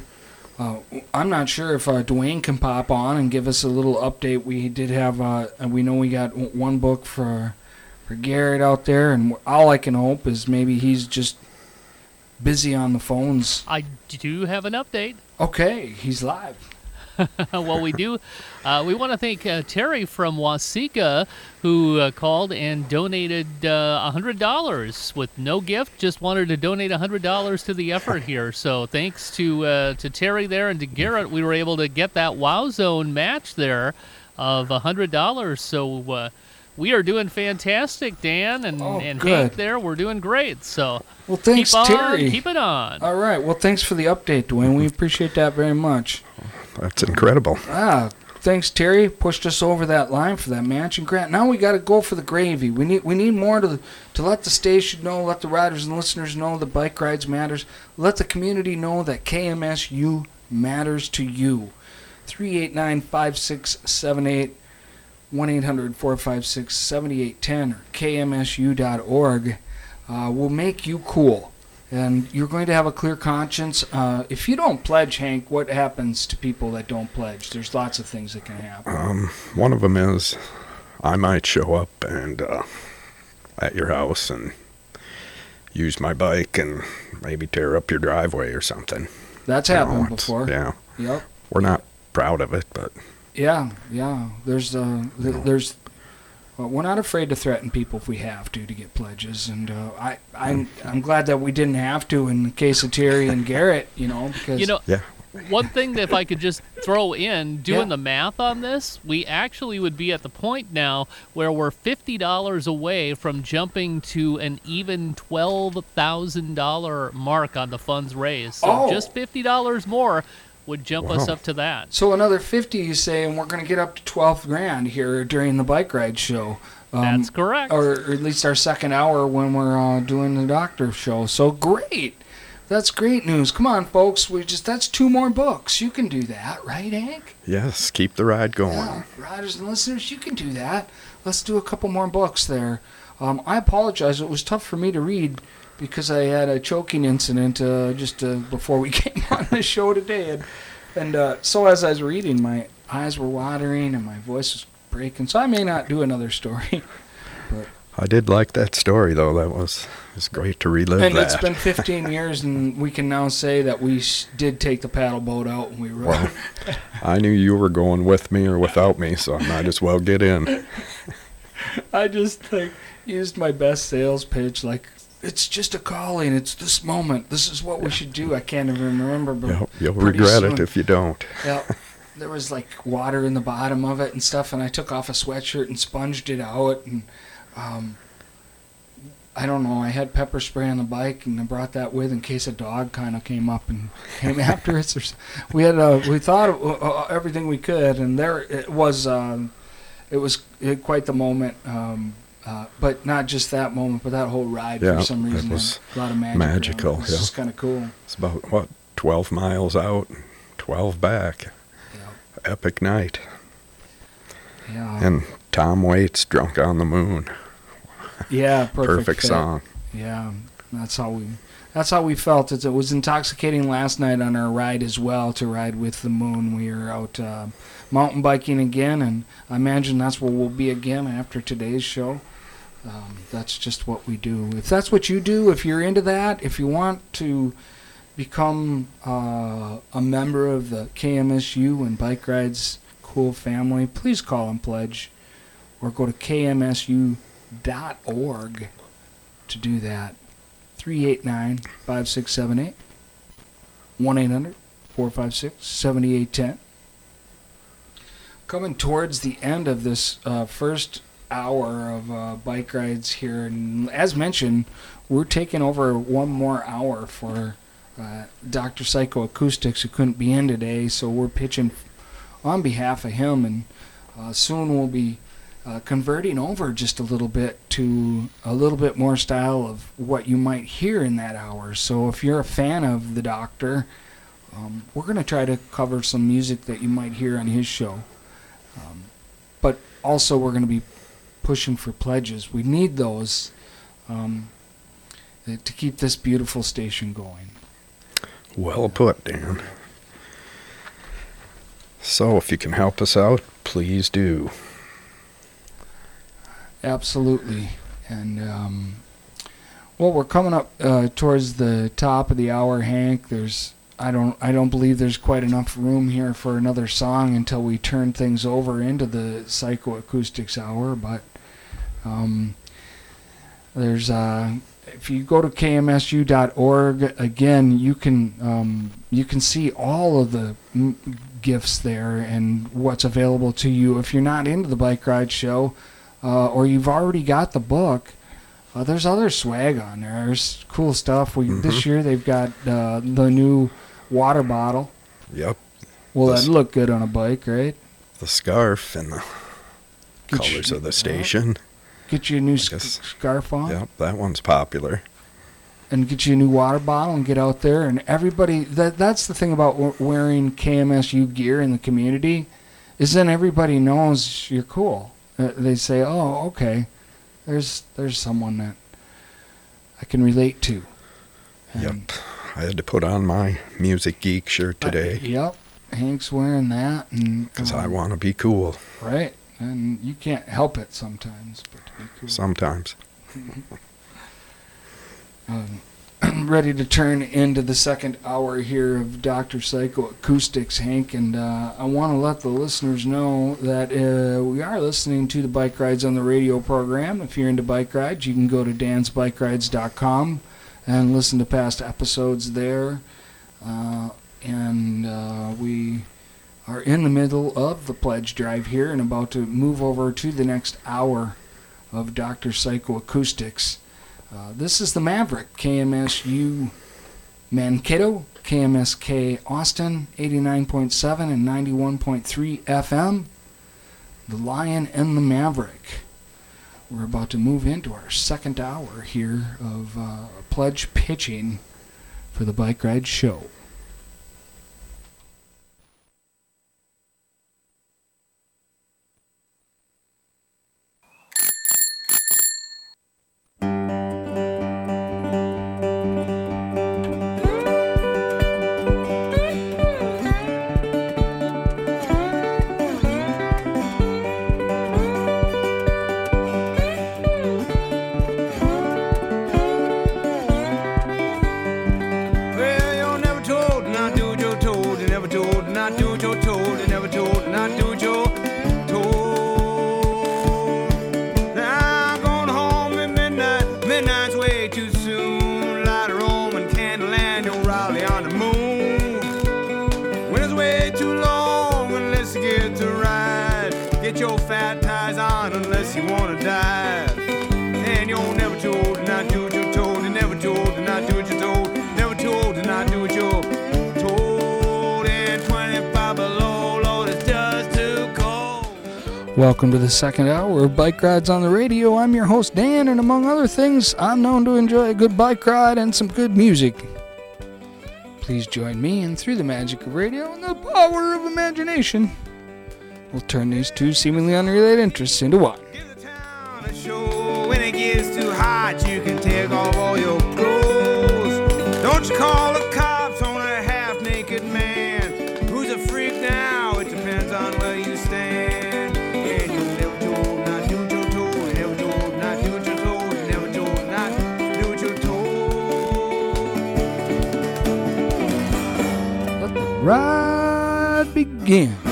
Speaker 1: uh, I'm not sure if uh, Dwayne can pop on and give us a little update. We did have, uh, and we know we got one book for for Garrett out there, and all I can hope is maybe he's just busy on the phones.
Speaker 4: I do have an update.
Speaker 1: Okay, he's live.
Speaker 4: well, we do. Uh, we want to thank uh, Terry from Waseca who uh, called and donated uh, $100 with no gift, just wanted to donate $100 to the effort here. So thanks to uh, to Terry there and to Garrett, we were able to get that Wow Zone match there of $100. So uh, we are doing fantastic, Dan and,
Speaker 1: Oh,
Speaker 4: and
Speaker 1: good.
Speaker 4: Hank there. We're doing great. So
Speaker 1: Well, thanks,
Speaker 4: keep on,
Speaker 1: Terry.
Speaker 4: Keep it on.
Speaker 1: All right. Well, thanks for the update, Dwayne. We appreciate that very much.
Speaker 3: That's incredible.
Speaker 1: Ah, thanks, Terry. Pushed us over that line for that match. And Grant, now we got to go for the gravy. We need we need more to to let the station know, let the riders and listeners know that bike rides matters. Let the community know that KMSU matters to you. 389-5678 1-800-456-7810 or kmsu.org uh, will make you cool. And you're going to have a clear conscience. Uh, if you don't pledge, Hank, what happens to people that don't pledge? There's lots of things that can happen.
Speaker 3: Um, one of them is I might show up and uh, at your house and use my bike and maybe tear up your driveway or something.
Speaker 1: That's
Speaker 3: You know,
Speaker 1: happened before.
Speaker 3: Yeah.
Speaker 1: Yep.
Speaker 3: We're not proud of it, but
Speaker 1: Yeah, yeah. There's uh, th- there's. Well, we're not afraid to threaten people if we have to to get pledges, and uh, I I'm I'm glad that we didn't have to in the case of Terry and Garrett, you know, because
Speaker 4: You know,
Speaker 3: yeah.
Speaker 4: one thing that if I could just throw in, doing
Speaker 1: Yeah.
Speaker 4: the math on this, we actually would be at the point now where we're fifty dollars away from jumping to an even twelve thousand dollar mark on the funds raised. So
Speaker 1: Oh.
Speaker 4: just fifty dollars more would jump us up to that.
Speaker 1: So another fifty, you say, and we're going to get up to twelve grand here during the bike ride show. Um,
Speaker 4: That's correct.
Speaker 1: Or, or at least our second hour when we're uh, doing the doctor show. So great, that's great news. Come on, folks, we just that's two more books. You can do that, right, Hank?
Speaker 3: yes, keep the ride going.
Speaker 1: Yeah, riders and listeners, you can do that. Let's do a couple more books there. Um, I apologize. It was tough for me to read because I had a choking incident uh, just uh, before we came on the show today, and, and uh, so as I was reading, my eyes were watering and my voice was breaking. So I may not do another story.
Speaker 3: but I did like that story though. That was it was great to relive
Speaker 1: and
Speaker 3: that.
Speaker 1: it's been 15 years, and we can now say that we s- did take the paddle boat out and we rode.
Speaker 3: Well, I knew you were going with me or without me, so I might as well get in.
Speaker 1: I just like used my best sales pitch, like it's just a calling. It's this moment. This is what we should do. I can't even remember, but
Speaker 3: You'll, you'll regret
Speaker 1: soon-
Speaker 3: it if you don't.
Speaker 1: Yeah, there was like water in the bottom of it and stuff, and I took off a sweatshirt and sponged it out, and um, I don't know. I had pepper spray on the bike, and I brought that with in case a dog kind of came up and came after us. Or we had uh, we thought of uh, uh, everything we could, and there it was. Um, it was it, quite the moment. Um, uh, but not just that moment, but that whole ride
Speaker 3: Yeah,
Speaker 1: for some
Speaker 3: it
Speaker 1: reason.
Speaker 3: was
Speaker 1: a lot of magic.
Speaker 3: magical,
Speaker 1: It was
Speaker 3: yeah.
Speaker 1: just kind of cool.
Speaker 3: It's about what twelve miles out, twelve back. Epic night.
Speaker 1: Yeah.
Speaker 3: And Tom Waits, "Drunk on the Moon."
Speaker 1: Yeah, perfect,
Speaker 3: Perfect song.
Speaker 1: Yeah, that's how we that's how we felt. It, it was intoxicating last night on our ride as well to ride with the moon. We were out uh, mountain biking again, and I imagine that's where we'll be again after today's show. Um, that's just what we do. If that's what you do, if you're into that, if you want to become uh, a member of the KMSU and Bike Rides Cool family, please call and pledge or go to kmsu.org to do that. 389 5678 1 800 456 7810. Coming towards the end of this uh, first hour of uh, bike rides here, and as mentioned, we're taking over one more hour for uh, Dr. Psycho Acoustics, who couldn't be in today, so we're pitching on behalf of him, and uh, soon we'll be uh, converting over just a little bit to a little bit more style of what you might hear in that hour. So if you're a fan of the Doctor, um, we're going to try to cover some music that you might hear on his show. Um, but also, we're going to be pushing for pledges. We need those um, to keep this beautiful station going.
Speaker 3: Well put, Dan. So, if you can help us out, please do.
Speaker 1: Absolutely. And um, well, we're coming up uh, towards the top of the hour, Hank. There's I don't I don't believe there's quite enough room here for another song until we turn things over into the psychoacoustics hour. But um, there's uh, if you go to kmsu.org again, you can um, you can see all of the m- gifts there and what's available to you. If you're not into the bike ride show, uh, or you've already got the book, uh, there's other swag on there. There's cool stuff. We this
Speaker 3: Mhm.
Speaker 1: year they've got uh, the new water bottle.
Speaker 3: Yep.
Speaker 1: Well,
Speaker 3: This-
Speaker 1: that'd look good on a bike, right?
Speaker 3: The scarf and the colors of the station.
Speaker 1: Get you a new sc- scarf on,
Speaker 3: Yep, that one's popular.
Speaker 1: and get you a new water bottle, and get out there. And everybody, that that's the thing about wearing KMSU gear in the community, is then everybody knows you're cool. Uh, they say, "Oh, okay, there's there's someone that I can relate to."
Speaker 3: Yep. I had to put on my music geek shirt today
Speaker 1: Yep, Hank's wearing that, and
Speaker 3: because I
Speaker 1: um,
Speaker 3: want to be cool
Speaker 1: right, and you can't help it sometimes, but
Speaker 3: sometimes.
Speaker 1: um, ready to turn into the second hour here of Dr. Psycho Acoustics, Hank, and uh, I want to let the listeners know that uh, we are listening to the Bike Rides on the Radio program. If you're into bike rides, you can go to dansbikerides.com and listen to past episodes there. Uh, and uh, we are in the middle of the pledge drive here and about to move over to the next hour of Dr. Psycho Acoustics. Uh, this is the Maverick, KMSU Mankato, KMSK Austin, 89.7 and 91.3 FM. The Lion and the Maverick. We're about to move into our second hour here of uh, pledge pitching for the Bike Ride Show.
Speaker 11: Welcome to the second hour of Bike Rides on the Radio. I'm your host, Dan, and among other things, I'm known to enjoy a good bike ride and some good music. Please join me, and through the magic of radio and the power of imagination, we'll turn these two seemingly unrelated interests into one.
Speaker 12: on a show. When it gets too hot, you can take off all your clothes. Don't you call the
Speaker 11: ride begin.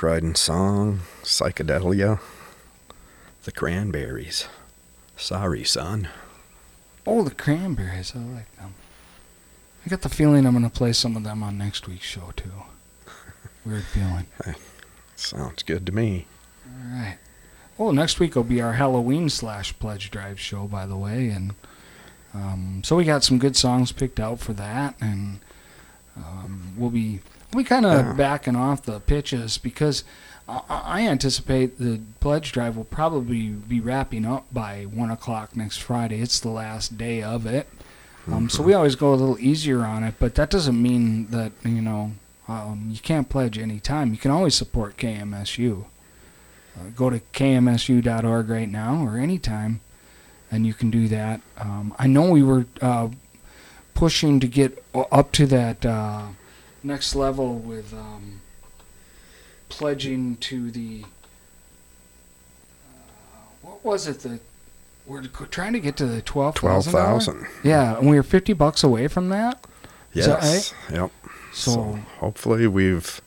Speaker 3: Bike riding song, psychedelia, the cranberries. Sorry, son.
Speaker 11: Oh, the Cranberries. I like them. I got the feeling I'm going to play some of them on next week's show, too. Weird feeling.
Speaker 3: Sounds good to me.
Speaker 11: All right. Well, next week will be our Halloween slash pledge drive show, by the way, and um, so we got some good songs picked out for that, and um, we'll be we kind of
Speaker 3: Yeah.
Speaker 11: backing off the pitches because I, I anticipate the pledge drive will probably be wrapping up by one o'clock next Friday. It's the last day of it, um, so we always go a little easier on it, but that doesn't mean that you know
Speaker 1: Um, you can't pledge any time. You can always support KMSU. Uh, go to kmsu.org right now or anytime, and you can do that. Um, I know we were uh, pushing to get up to that uh, next level with um, pledging to the. Uh, what was it? The we're trying to get to the twelve thousand.
Speaker 3: 12,000.
Speaker 1: Yeah, and we were fifty bucks away from that. Is that
Speaker 3: Yes. Yep.
Speaker 1: So-
Speaker 3: So, hopefully we've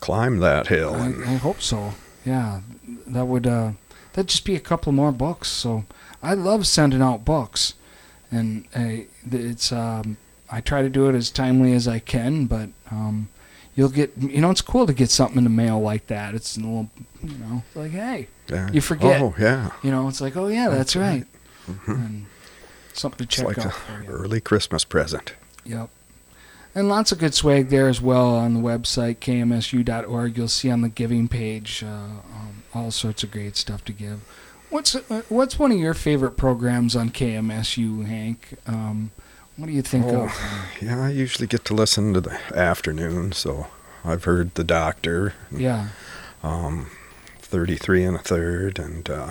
Speaker 3: climbed that hill.
Speaker 1: I, I hope so. Yeah, that would uh, that'd just be a couple more books. So I love sending out books, and uh, it's um, I try to do it as timely as I can. But um, you'll get you know it's cool to get something in the mail like that. It's a little you know like hey
Speaker 3: Yeah.
Speaker 1: you forget.
Speaker 3: Oh, yeah.
Speaker 1: You know it's like oh yeah that's,
Speaker 3: That's
Speaker 1: right.
Speaker 3: right. Mhm.
Speaker 1: And something to check It's
Speaker 3: like
Speaker 1: out
Speaker 3: a early Christmas present.
Speaker 1: Yep. And lots of good swag there as well on the website, kmsu.org. You'll see on the giving page uh, um, all sorts of great stuff to give. What's uh, what's one of your favorite programs on KMSU, Hank? Um, what do you think
Speaker 3: Oh,
Speaker 1: of?
Speaker 3: yeah, I usually get to listen to the afternoon, so I've heard The Doctor. and,
Speaker 1: Yeah.
Speaker 3: Um, 33 and a third, and, uh,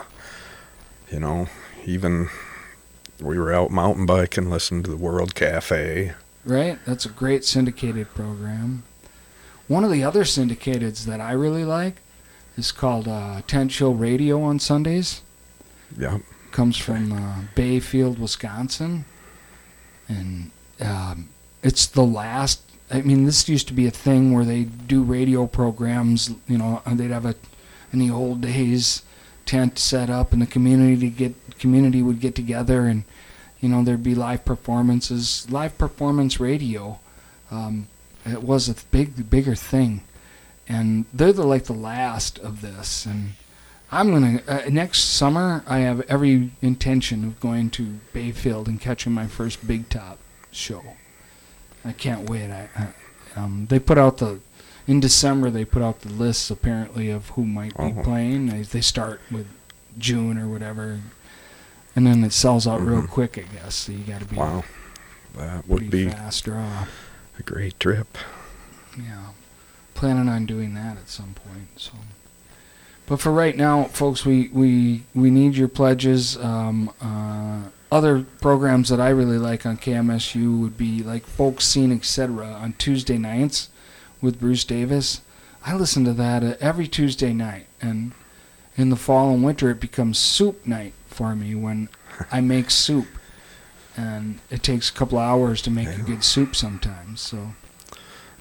Speaker 3: you know, even we were out mountain biking, listening to the World Cafe.
Speaker 1: Right? That's a great syndicated program. One of the other syndicateds that I really like is called uh, Tent Show Radio on Sundays.
Speaker 3: Yeah.
Speaker 1: Comes from uh, Bayfield, Wisconsin. And um, it's the last. I mean, this used to be a thing where they do radio programs. You know, they'd have a in the old days tent set up, and the community to get community would get together, and you know there'd be live performances, live performance radio. Um, it was a big, bigger thing, and they're the like the last of this. And I'm gonna uh, next summer. I have every intention of going to Bayfield and catching my first Big Top show. I can't wait. I, I um, they put out the in December. They put out the lists apparently of who might be
Speaker 3: Oh.
Speaker 1: playing. They, they start with June or whatever, and then it sells out real
Speaker 3: Mhm.
Speaker 1: quick. I guess so. You got to be
Speaker 3: Wow. That would
Speaker 1: pretty
Speaker 3: be
Speaker 1: fast draw.
Speaker 3: a great trip.
Speaker 1: Yeah, planning on doing that at some point. So, but for right now, folks, we we we need your pledges. Um, uh, other programs that I really like on KMSU would be like folk scene, etc. On Tuesday nights with Bruce Davis. I listen to that every Tuesday night, and in the fall and winter, it becomes soup night for me when I make soup, and it takes a couple hours to make a good soup sometimes. So.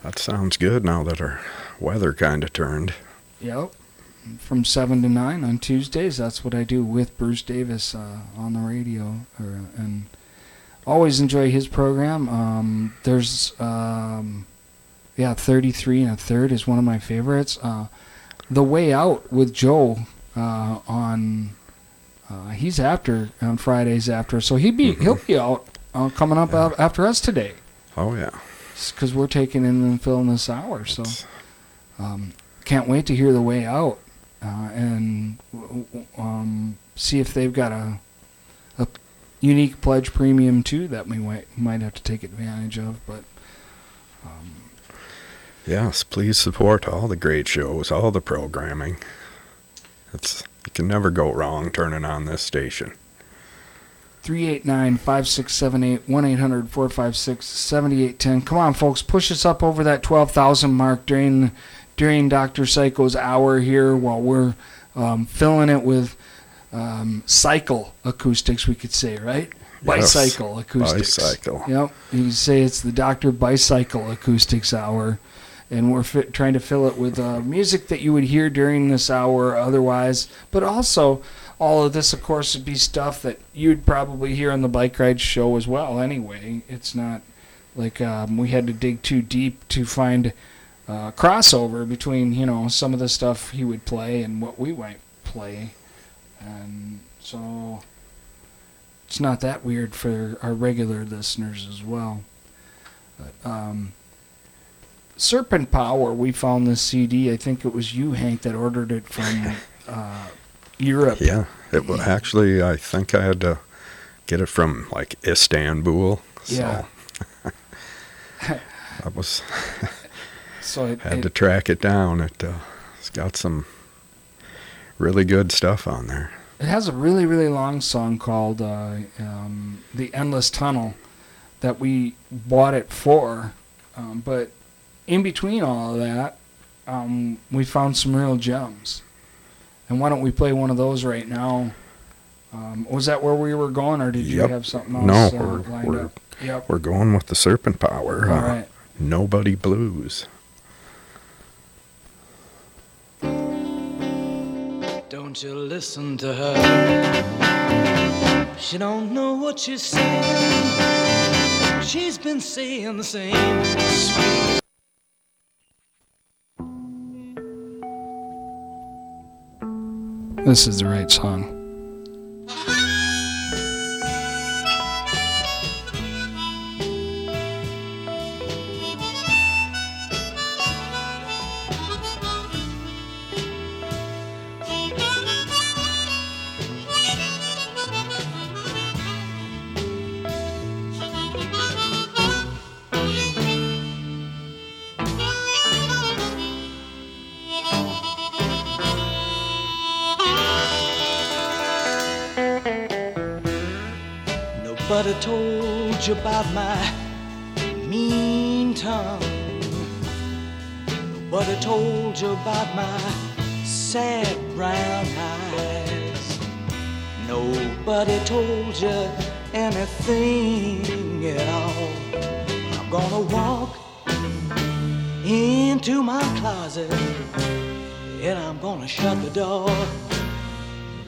Speaker 3: That sounds good now that our weather kind of turned.
Speaker 1: Yep. From seven to nine on Tuesdays. That's what I do with Bruce Davis uh, on the radio, or, and always enjoy his program. Um, there's, um, yeah, thirty three and a third is one of my favorites. Uh, the Way Out with Joe uh, on. Uh, he's after on Fridays after, so he be he'll be out uh, coming up af- after us today
Speaker 3: Oh, yeah.
Speaker 1: because we're taking in and filling this hour. So um, can't wait to hear the way out uh, and um, see if they've got a a unique pledge premium too that we might might have to take advantage of. But
Speaker 3: Yes, please support all the great shows, all the programming. It's you can never go wrong turning on this station.
Speaker 1: 389 5678 1 800 456 7810. Come on, folks, push us up over that 12,000 mark during during Dr. Psycho's hour here while we're um, filling it with um, cycle acoustics, we could say, right?
Speaker 3: Yes,
Speaker 1: Bicycle acoustics.
Speaker 3: bicycle.
Speaker 1: Yep. You can say it's the Dr. Bicycle Acoustics Hour. And we're fi- trying to fill it with uh, music that you would hear during this hour otherwise. But also, all of this, of course, would be stuff that you'd probably hear on the Bike Ride show as well, anyway. It's not like um, we had to dig too deep to find uh, crossover between, you know, some of the stuff he would play and what we might play. And so it's not that weird for our regular listeners as well. But, um, Serpent Power, we found this CD. I think it was you, Hank, that ordered it from uh, Europe.
Speaker 3: Yeah, it was actually. I think I had to get it from like Istanbul. So,
Speaker 1: Yeah.
Speaker 3: That was
Speaker 1: So it,
Speaker 3: had
Speaker 1: it-
Speaker 3: to track it down. It uh, it's got some really good stuff on there.
Speaker 1: It has a really, really long song called uh, um, "The Endless Tunnel" that we bought it for, um, but in between all of that, um, we found some real gems. And why don't we play one of those right now? Um, was that where we were going, or did you
Speaker 3: Yep.
Speaker 1: have something
Speaker 3: No,
Speaker 1: else uh,
Speaker 3: we're,
Speaker 1: lined
Speaker 3: we're,
Speaker 1: up? Yep.
Speaker 3: we're going with the Serpent Power.
Speaker 1: All
Speaker 3: uh,
Speaker 1: right.
Speaker 3: Nobody Blues.
Speaker 13: Don't you listen to her. She don't know what she's saying. She's been saying the same
Speaker 1: This is the right song.
Speaker 13: About my mean tongue. Nobody told you about my sad brown eyes. Nobody told you anything at all. I'm gonna walk into my closet and I'm gonna shut the door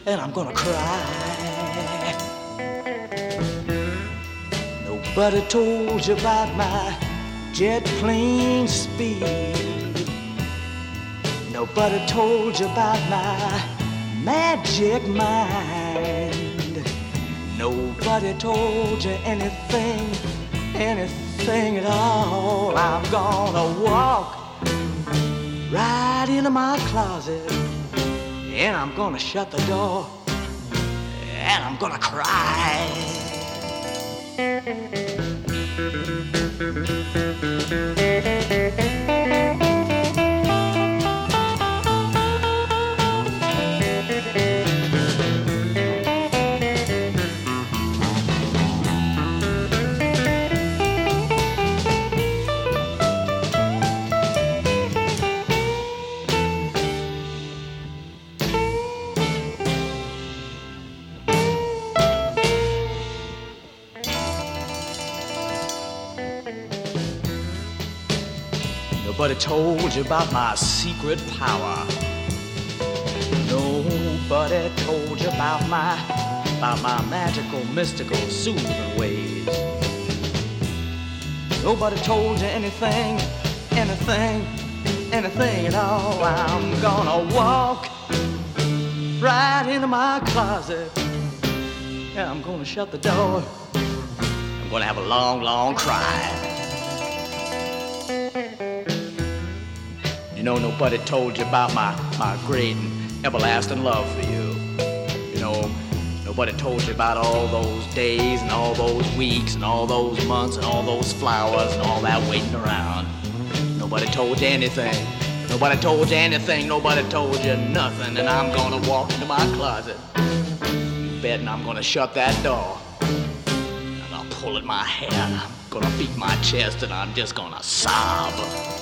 Speaker 13: and I'm gonna cry. Nobody told you about my jet plane speed. Nobody told you about my magic mind. Nobody told you anything, anything at all. I'm gonna walk right into my closet and I'm gonna shut the door and I'm gonna cry. Nobody told you about my secret power. Nobody told you about my about my magical, mystical, soothing ways. Nobody told you anything, anything, anything at all. I'm gonna walk right into my closet. Yeah, I'm gonna shut the door. I'm gonna have a long, long cry. Know, nobody told you about my, my great and everlasting love for you. You know, nobody told you about all those days and all those weeks and all those months and all those flowers and all that waiting around. Nobody told you anything. Nobody told you anything. Nobody told you nothing. And I'm gonna walk into my closet. You I'm gonna shut that door. And I'll pull at my hair. I'm gonna beat my chest and I'm just gonna sob.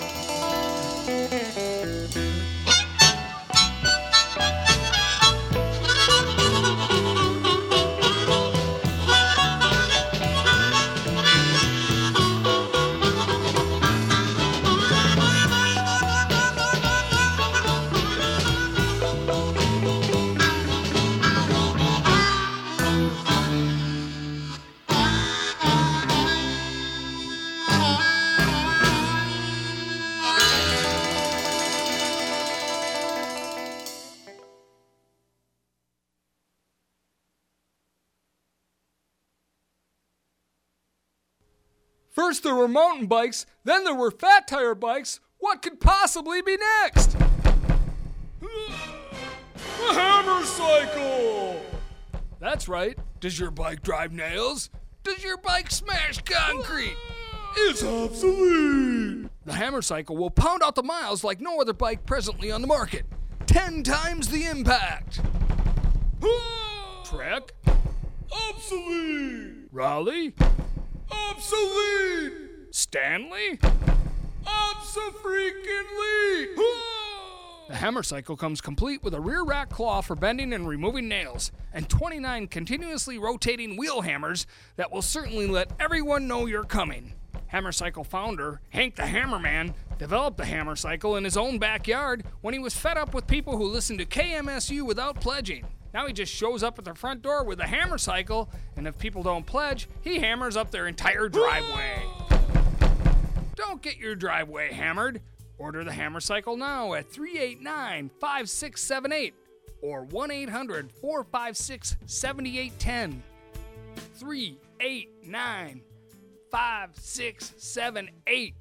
Speaker 14: First there were mountain bikes, then there were fat tire bikes. What could possibly be next? A hammer cycle! That's right. Does your bike drive nails? Does your bike smash concrete?
Speaker 1: It's obsolete. The Hammer Cycle will pound out the miles like no other bike presently on the market. Ten times the impact. Trek? Obsolete. Raleigh? Obsolete. Stanley? Obso-freaking-lete. The Hammer Cycle comes complete with a rear rack claw for bending and removing nails, and 29 continuously rotating wheel hammers that will certainly let everyone know you're coming. Hammer Cycle founder, Hank the Hammerman, developed the Hammer Cycle in his own backyard when he was fed up with people who listened to KMSU without pledging. Now he just shows up at their front door with a Hammer Cycle, and if people don't pledge, he hammers up their entire driveway. Don't get your driveway hammered. Order the Hammer Cycle now at 389 5678 or 1 800 456 7810. 389 5678.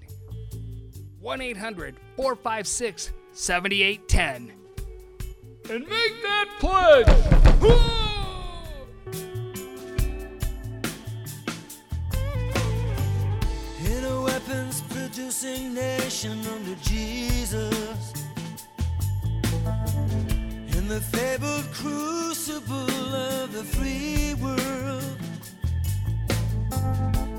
Speaker 1: 1 800 456 7810. And make that pledge!
Speaker 15: In a weapons producing nation under Jesus. In the fabled crucible of the free world.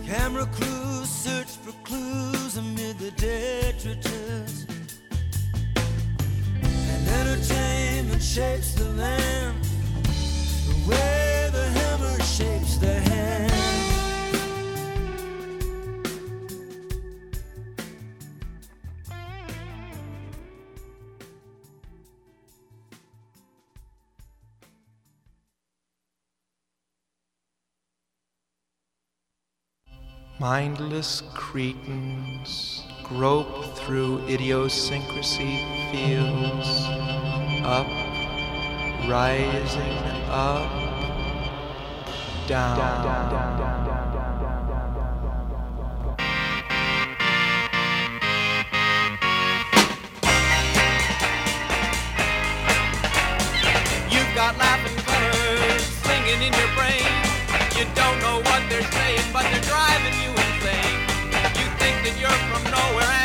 Speaker 15: Camera crews search for clues amid the detritus. Entertainment shapes the land the way the hammer shapes the hand.
Speaker 16: Mindless cretins grope through idiosyncrasy fields, up, rising up, down.
Speaker 17: You've got laughing colors singing in your brain. You don't know what they're saying, but they're driving that you're from nowhere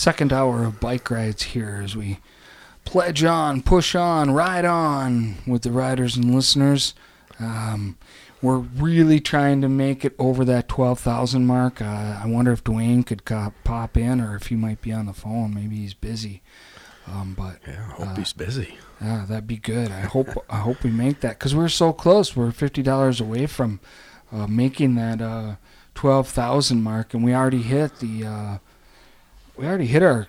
Speaker 1: second hour of bike rides here as we pledge on, push on, ride on with the riders and listeners. Um, we're really trying to make it over that 12,000 mark. Uh, I wonder if Dwayne could co- pop in or if he might be on the phone. Maybe he's busy. Um, but
Speaker 3: Yeah, I hope
Speaker 1: uh,
Speaker 3: he's busy.
Speaker 1: yeah, that'd be good. I hope I hope we make that because we're so close. We're fifty dollars away from uh, making that uh, twelve thousand mark, and we already hit the uh, we already hit our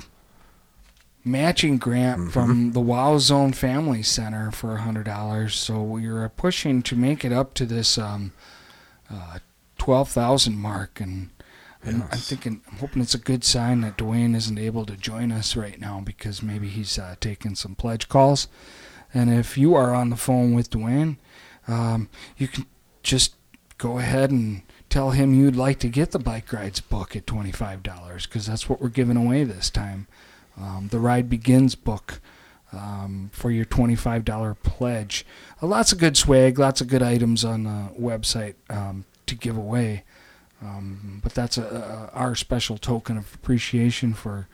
Speaker 1: matching grant from the Wow Zone Family Center for hundred dollars. So we are pushing to make it up to this um, uh, twelve thousand mark, and I'm, I'm thinking, I'm hoping it's a good sign that Dwayne isn't able to join us right now because maybe he's uh, taking some pledge calls. And if you are on the phone with Dwayne, um, you can just go ahead and tell him you'd like to get the bike rides book at $25 because that's what we're giving away this time. Um, the Ride Begins book um, for your $25 pledge. Uh, lots of good swag, lots of good items on the website um, to give away. Um, but that's a, a, our special token of appreciation for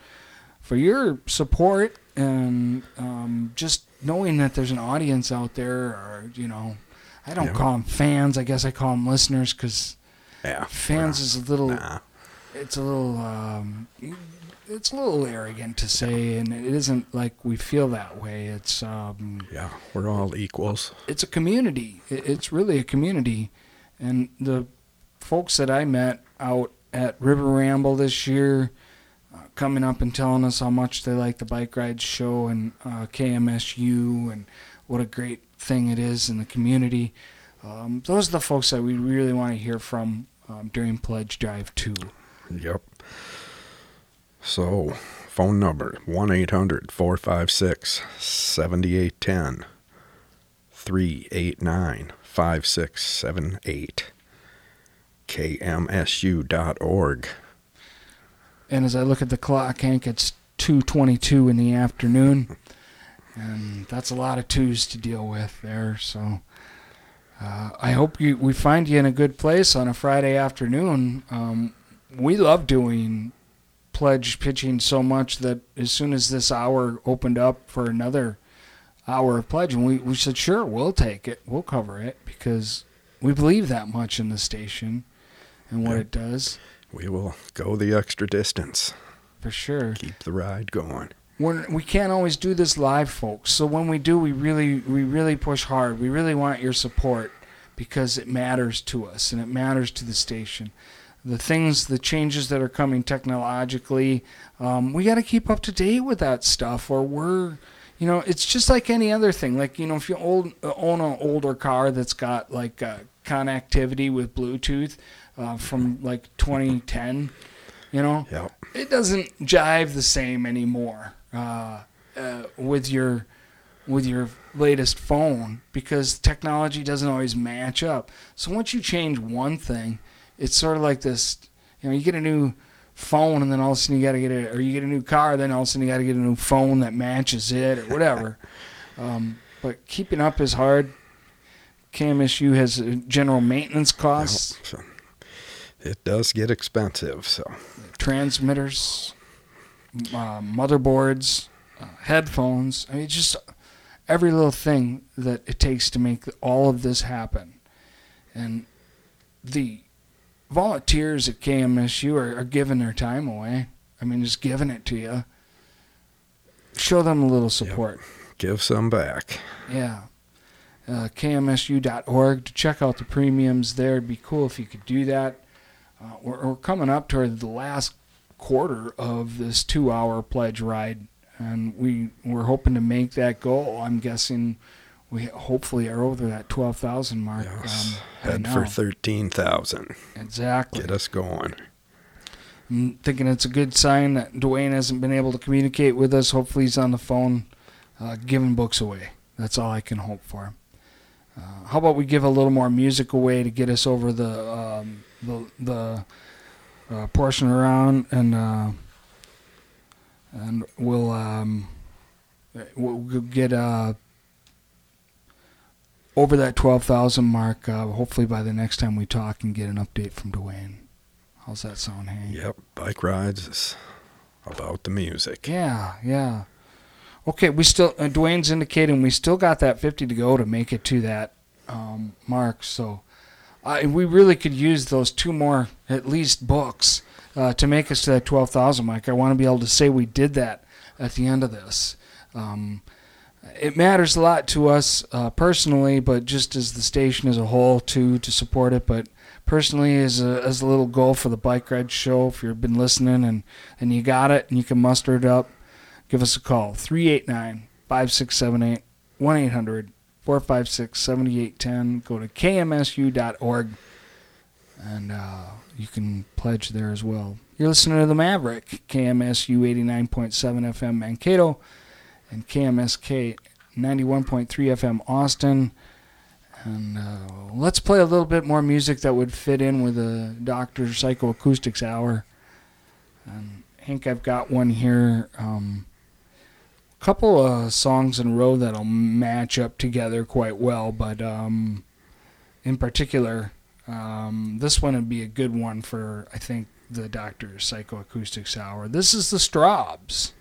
Speaker 1: for your support and um, just knowing that there's an audience out there, or you know, I don't
Speaker 3: Yeah.
Speaker 1: call them fans. I guess I call them listeners because
Speaker 3: Yeah,
Speaker 1: fans is a little. It's a little. Um, it's a little arrogant to say, and it isn't like we feel that way. It's um,
Speaker 3: Yeah, we're all equals.
Speaker 1: it's a community. It's really a community, and the folks that I met out at River Ramble this year, uh, coming up and telling us how much they like the bike rides show and uh, KMSU and what a great thing it is in the community. Um, those are the folks that we really want to hear from um, during Pledge Drive too.
Speaker 3: Yep. So, phone number 1 800 456 7810 389 5678 kmsu.org.
Speaker 1: And as I look at the clock, Hank, it's 2:22 in the afternoon, and that's a lot of twos to deal with there. So uh, I hope you we find you in a good place on a Friday afternoon. Um, we love doing pledge pitching so much that as soon as this hour opened up for another hour of pledging, we, we said sure we'll take it, we'll cover it because we believe that much in the station and what it does.
Speaker 3: We will go the extra distance.
Speaker 1: For sure.
Speaker 3: Keep the ride going.
Speaker 1: We're, we can't always do this live, folks. So when we do, we really we really push hard. We really want your support because it matters to us and it matters to the station. The things, the changes that are coming technologically, um, we got to keep up to date with that stuff, or we're, you know, it's just like any other thing. Like you know, if you old, own an older car that's got like uh, connectivity with Bluetooth uh, from like 2010, you know,
Speaker 3: Yep.
Speaker 1: it doesn't jive the same anymore uh, uh, with your with your latest phone because technology doesn't always match up. So once you change one thing, it's sort of like this. You know, you get a new phone, and then all of a sudden you got to get a, or you get a new car, then all of a sudden you got to get a new phone that matches it or whatever. um, but keeping up is hard. KMSU has uh, general maintenance costs,
Speaker 3: So it does get expensive, so
Speaker 1: transmitters, uh, motherboards, uh, headphones. I mean, just every little thing that it takes to make all of this happen. And the volunteers at KMSU are, are giving their time away. I mean, just giving it to you. Show them a little support.
Speaker 3: give some back.
Speaker 1: Yeah. Uh, KMSU.org to check out the premiums there. It'd be cool if you could do that. Uh, we're, we're coming up toward the last quarter of this two hour pledge ride, and we, we're hoping to make that goal. I'm guessing we hopefully are over that 12,000 mark. Um,
Speaker 3: Head for
Speaker 1: now.
Speaker 3: 13,000.
Speaker 1: Exactly.
Speaker 3: Get us going.
Speaker 1: I'm thinking it's a good sign that Dwayne hasn't been able to communicate with us. Hopefully, he's on the phone uh, giving books away. That's all I can hope for. Uh, how about we give a little more music away to get us over the um, the, the uh, portion around, and uh, and we'll um, we'll get uh, over that twelve thousand mark. Uh, hopefully, by the next time we talk, and get an update from Dwayne. How's that sound, Hank?
Speaker 3: Yep, bike rides is about the music.
Speaker 1: Yeah, yeah. Okay, we still uh, Dwayne's indicating we still got that 50 to go to make it to that um, mark. So We really could use those two more at least books uh, to make us to that 12,000 Mike. I want to be able to say we did that at the end of this. Um, it matters a lot to us uh, personally, but just as the station as a whole too to support it. But personally, as a as a little goal for the bike ride show, if you've been listening and and you got it and you can muster it up, give us a call 389 5678 1 800 456 7810. Go to kmsu.org and uh, you can pledge there as well. You're listening to the Maverick, KMSU 89.7 FM Mankato and KMSK 91.3 FM Austin. And uh, let's play a little bit more music that would fit in with the Doctor Psychoacoustics Hour. And Hank, I've got one here. Um, couple of songs in a row that'll match up together quite well, but um, in particular, um, this one would be a good one for I think the Doctor's Psychoacoustics Hour. This is the Strawbs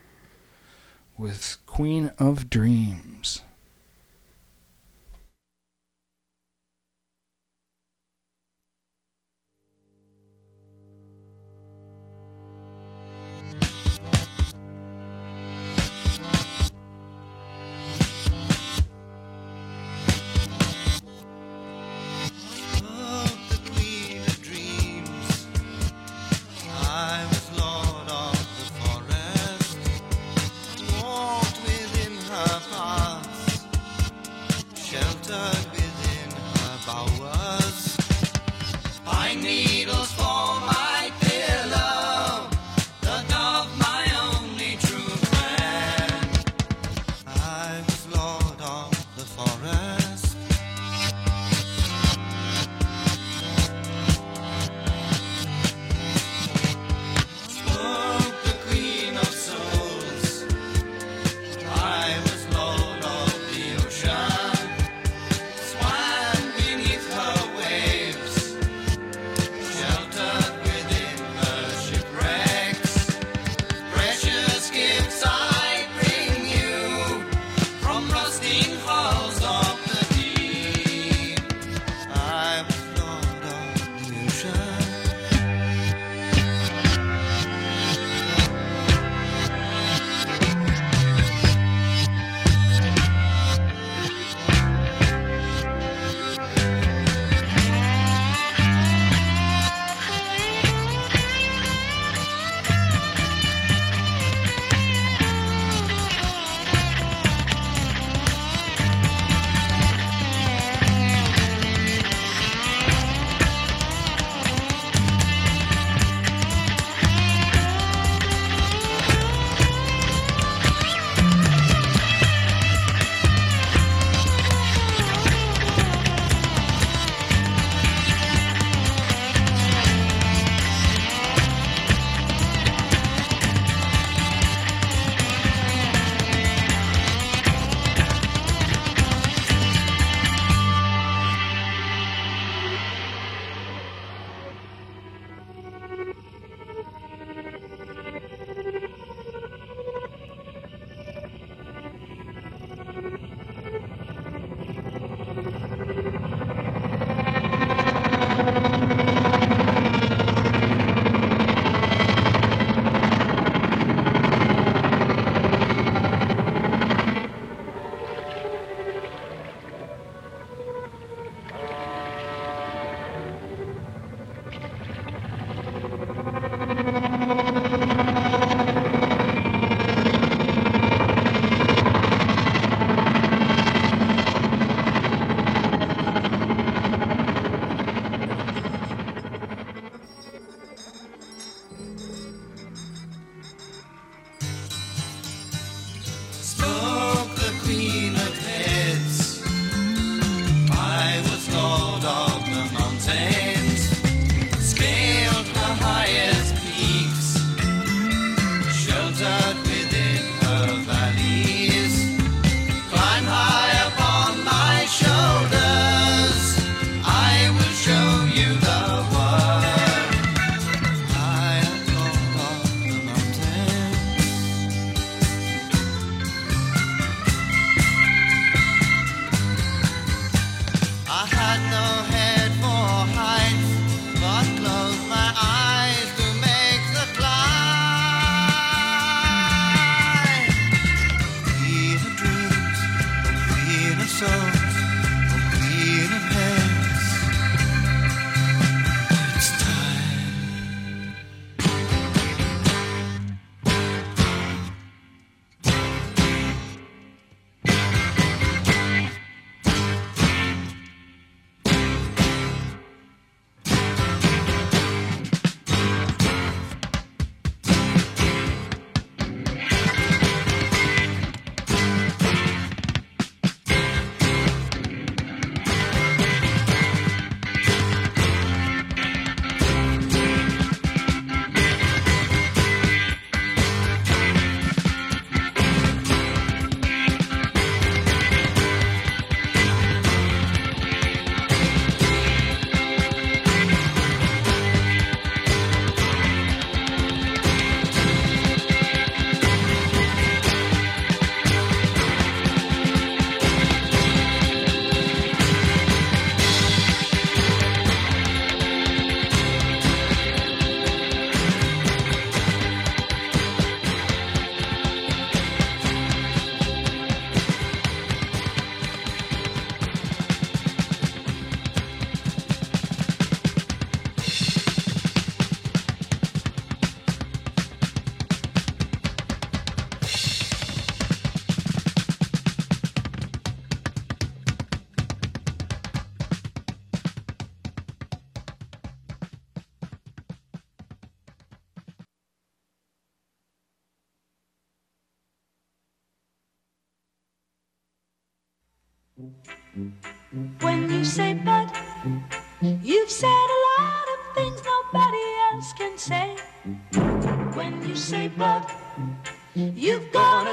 Speaker 1: with Queen of Dreams.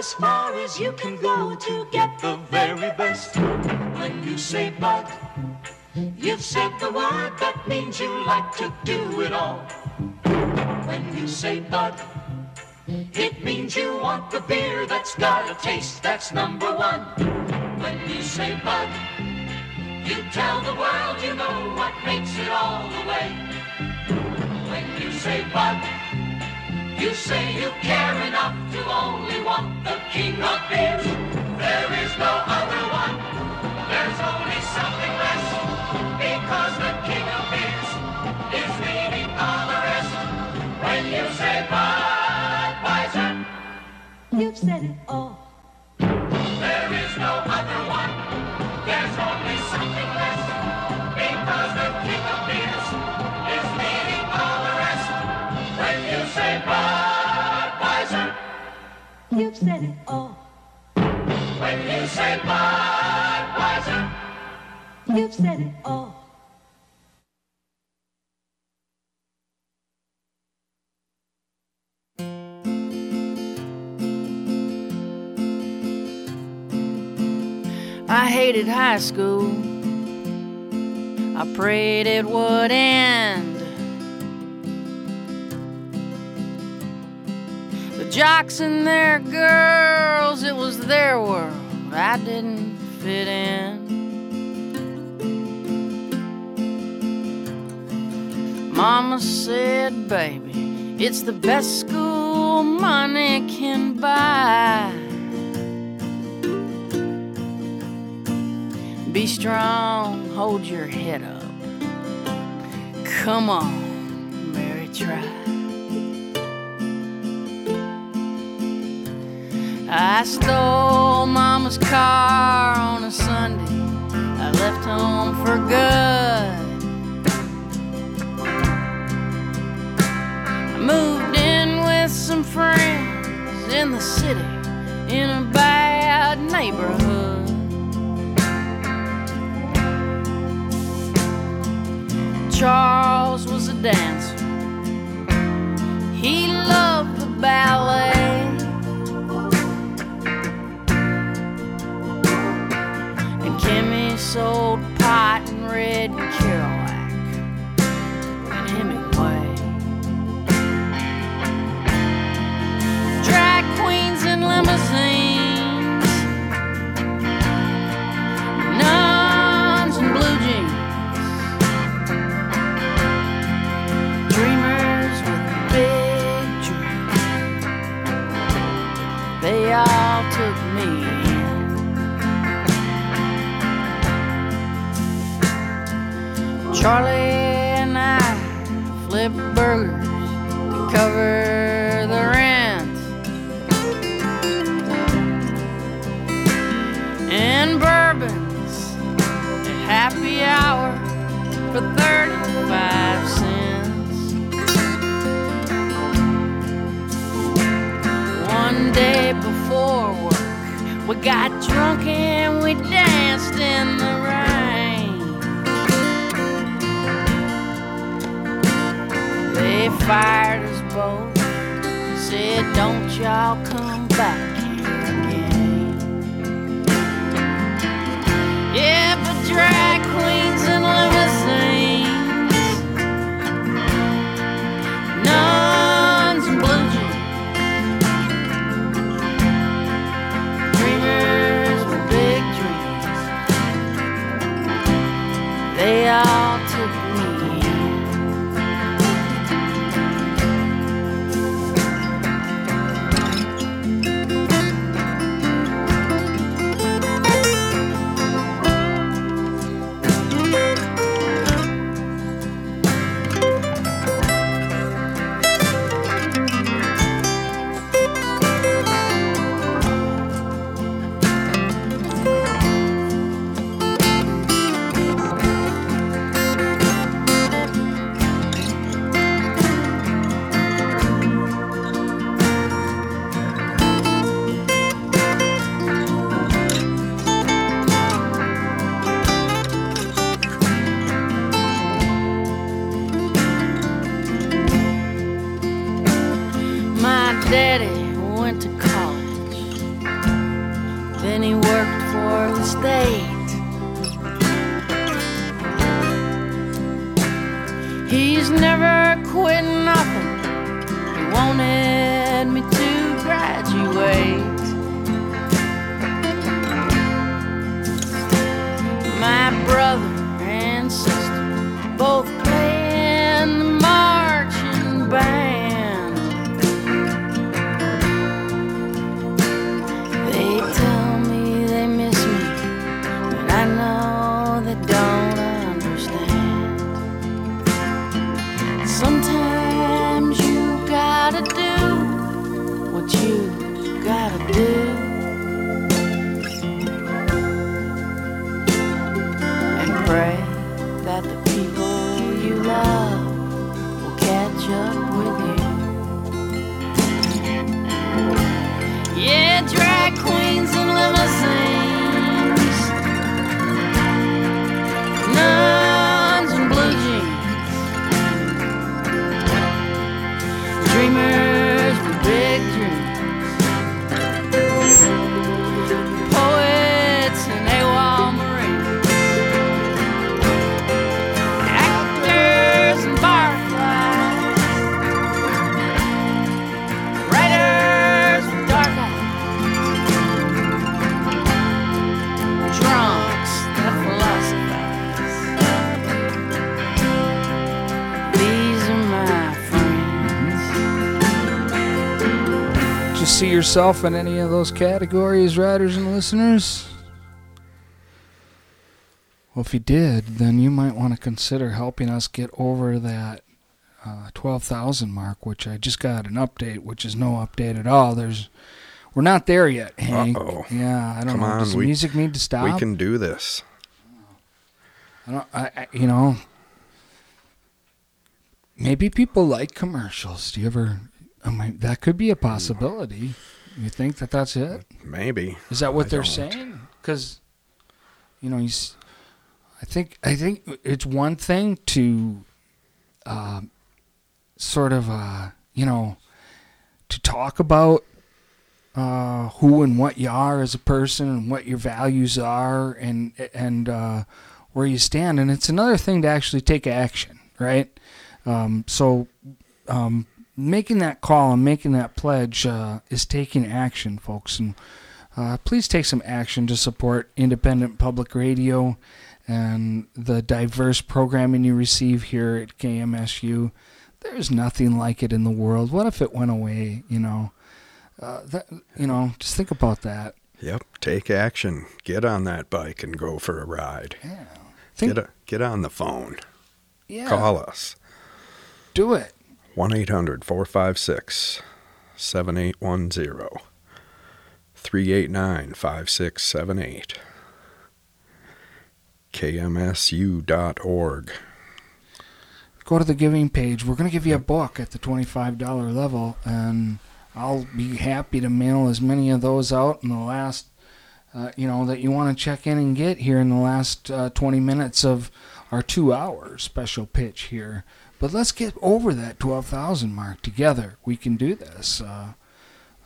Speaker 10: As far as you can go to get the very best. When you say Bud, you've said the word that means you like to do it all. When you say Bud, it means you want the beer that's got a taste that's number one. When you say bud, you tell the world you know what makes it all the way. When you say bud, you say you care enough to only want the king of beers. There is no other one. There's only something less. Because the king of beers is leading all the rest. When you say Budweiser, you've said it all. You've said it all. When you say Budweiser, you've said it all.
Speaker 11: I hated high school. I prayed it would end. Jocks and their girls, it was their world. I didn't fit in. Mama said, baby, it's the best school money can buy. Be strong, hold your head up. Come on, Mary, try. I stole Mama's car on a Sunday. I left home for good. I moved in with some friends in the city in a bad neighborhood. Charles was a dancer. He loved the ballet. Kimmy Charlie and I flipped burgers to cover the rent. And bourbons at happy hour for 35 cents. One day before work, we got drunk and we danced fired us both, said, Don't y'all come back here again. Yeah, but drag
Speaker 1: yourself in any of those categories, riders and listeners? Well, if you did, then you might want to consider helping us get over that uh, 12,000 mark, which I just got an update, which is no update at all. There's, we're not there yet, Hank.
Speaker 3: Uh-oh.
Speaker 1: Yeah, I don't
Speaker 3: Come
Speaker 1: know.
Speaker 3: on,
Speaker 1: Does
Speaker 3: we-
Speaker 1: music need to stop?
Speaker 3: We can do this.
Speaker 1: I don't. I, I you know. Maybe people like commercials. Do you ever? I mean, that could be a possibility. You think that that's it?
Speaker 3: Maybe.
Speaker 1: Is that what
Speaker 3: I
Speaker 1: they're
Speaker 3: don't.
Speaker 1: saying? Because, you know, he's. I think I think it's one thing to, uh, sort of, uh, you know, to talk about uh, who and what you are as a person and what your values are and and uh, where you stand, and it's another thing to actually take action, right? Um, so, um, making that call and making that pledge uh, is taking action, folks, and uh, please take some action to support independent public radio and the diverse programming you receive here at KMSU. There's nothing like it in the world. What if it went away? You know, uh, that you know, just think about that.
Speaker 3: Yep. Take action. Get on that bike and go for a ride.
Speaker 1: Yeah.
Speaker 3: Get a, get on the phone.
Speaker 1: Yeah.
Speaker 3: Call us.
Speaker 1: Do it.
Speaker 3: 1 800 456 7810 389 5678 kmsu.org.
Speaker 1: Go to the giving page. We're going to give you a book at the $25 level, and I'll be happy to mail as many of those out in the last, uh, you know, that you want to check in and get here in the last uh, 20 minutes of our two hour special pitch here. But let's get over that 12,000 mark together. We can do this. Uh,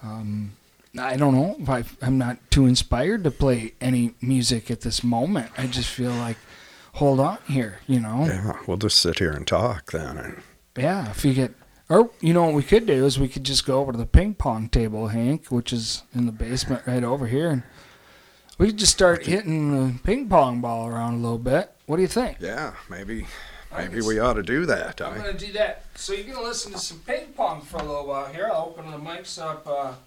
Speaker 1: um, I don't know if I, I'm not too inspired to play any music at this moment. I just feel like, hold on here, you know?
Speaker 3: Yeah, we'll just sit here and talk then. And
Speaker 1: Yeah, if you get, or you know what we could do is we could just go over to the ping pong table, Hank, which is in the basement right over here, and we could just start hitting the ping pong ball around a little bit. What do you think?
Speaker 3: yeah, maybe maybe we ought to do that.
Speaker 1: I'm
Speaker 3: I,
Speaker 1: gonna do that. So you're gonna listen to some ping pong for a little while here. I'll open the mics up uh, a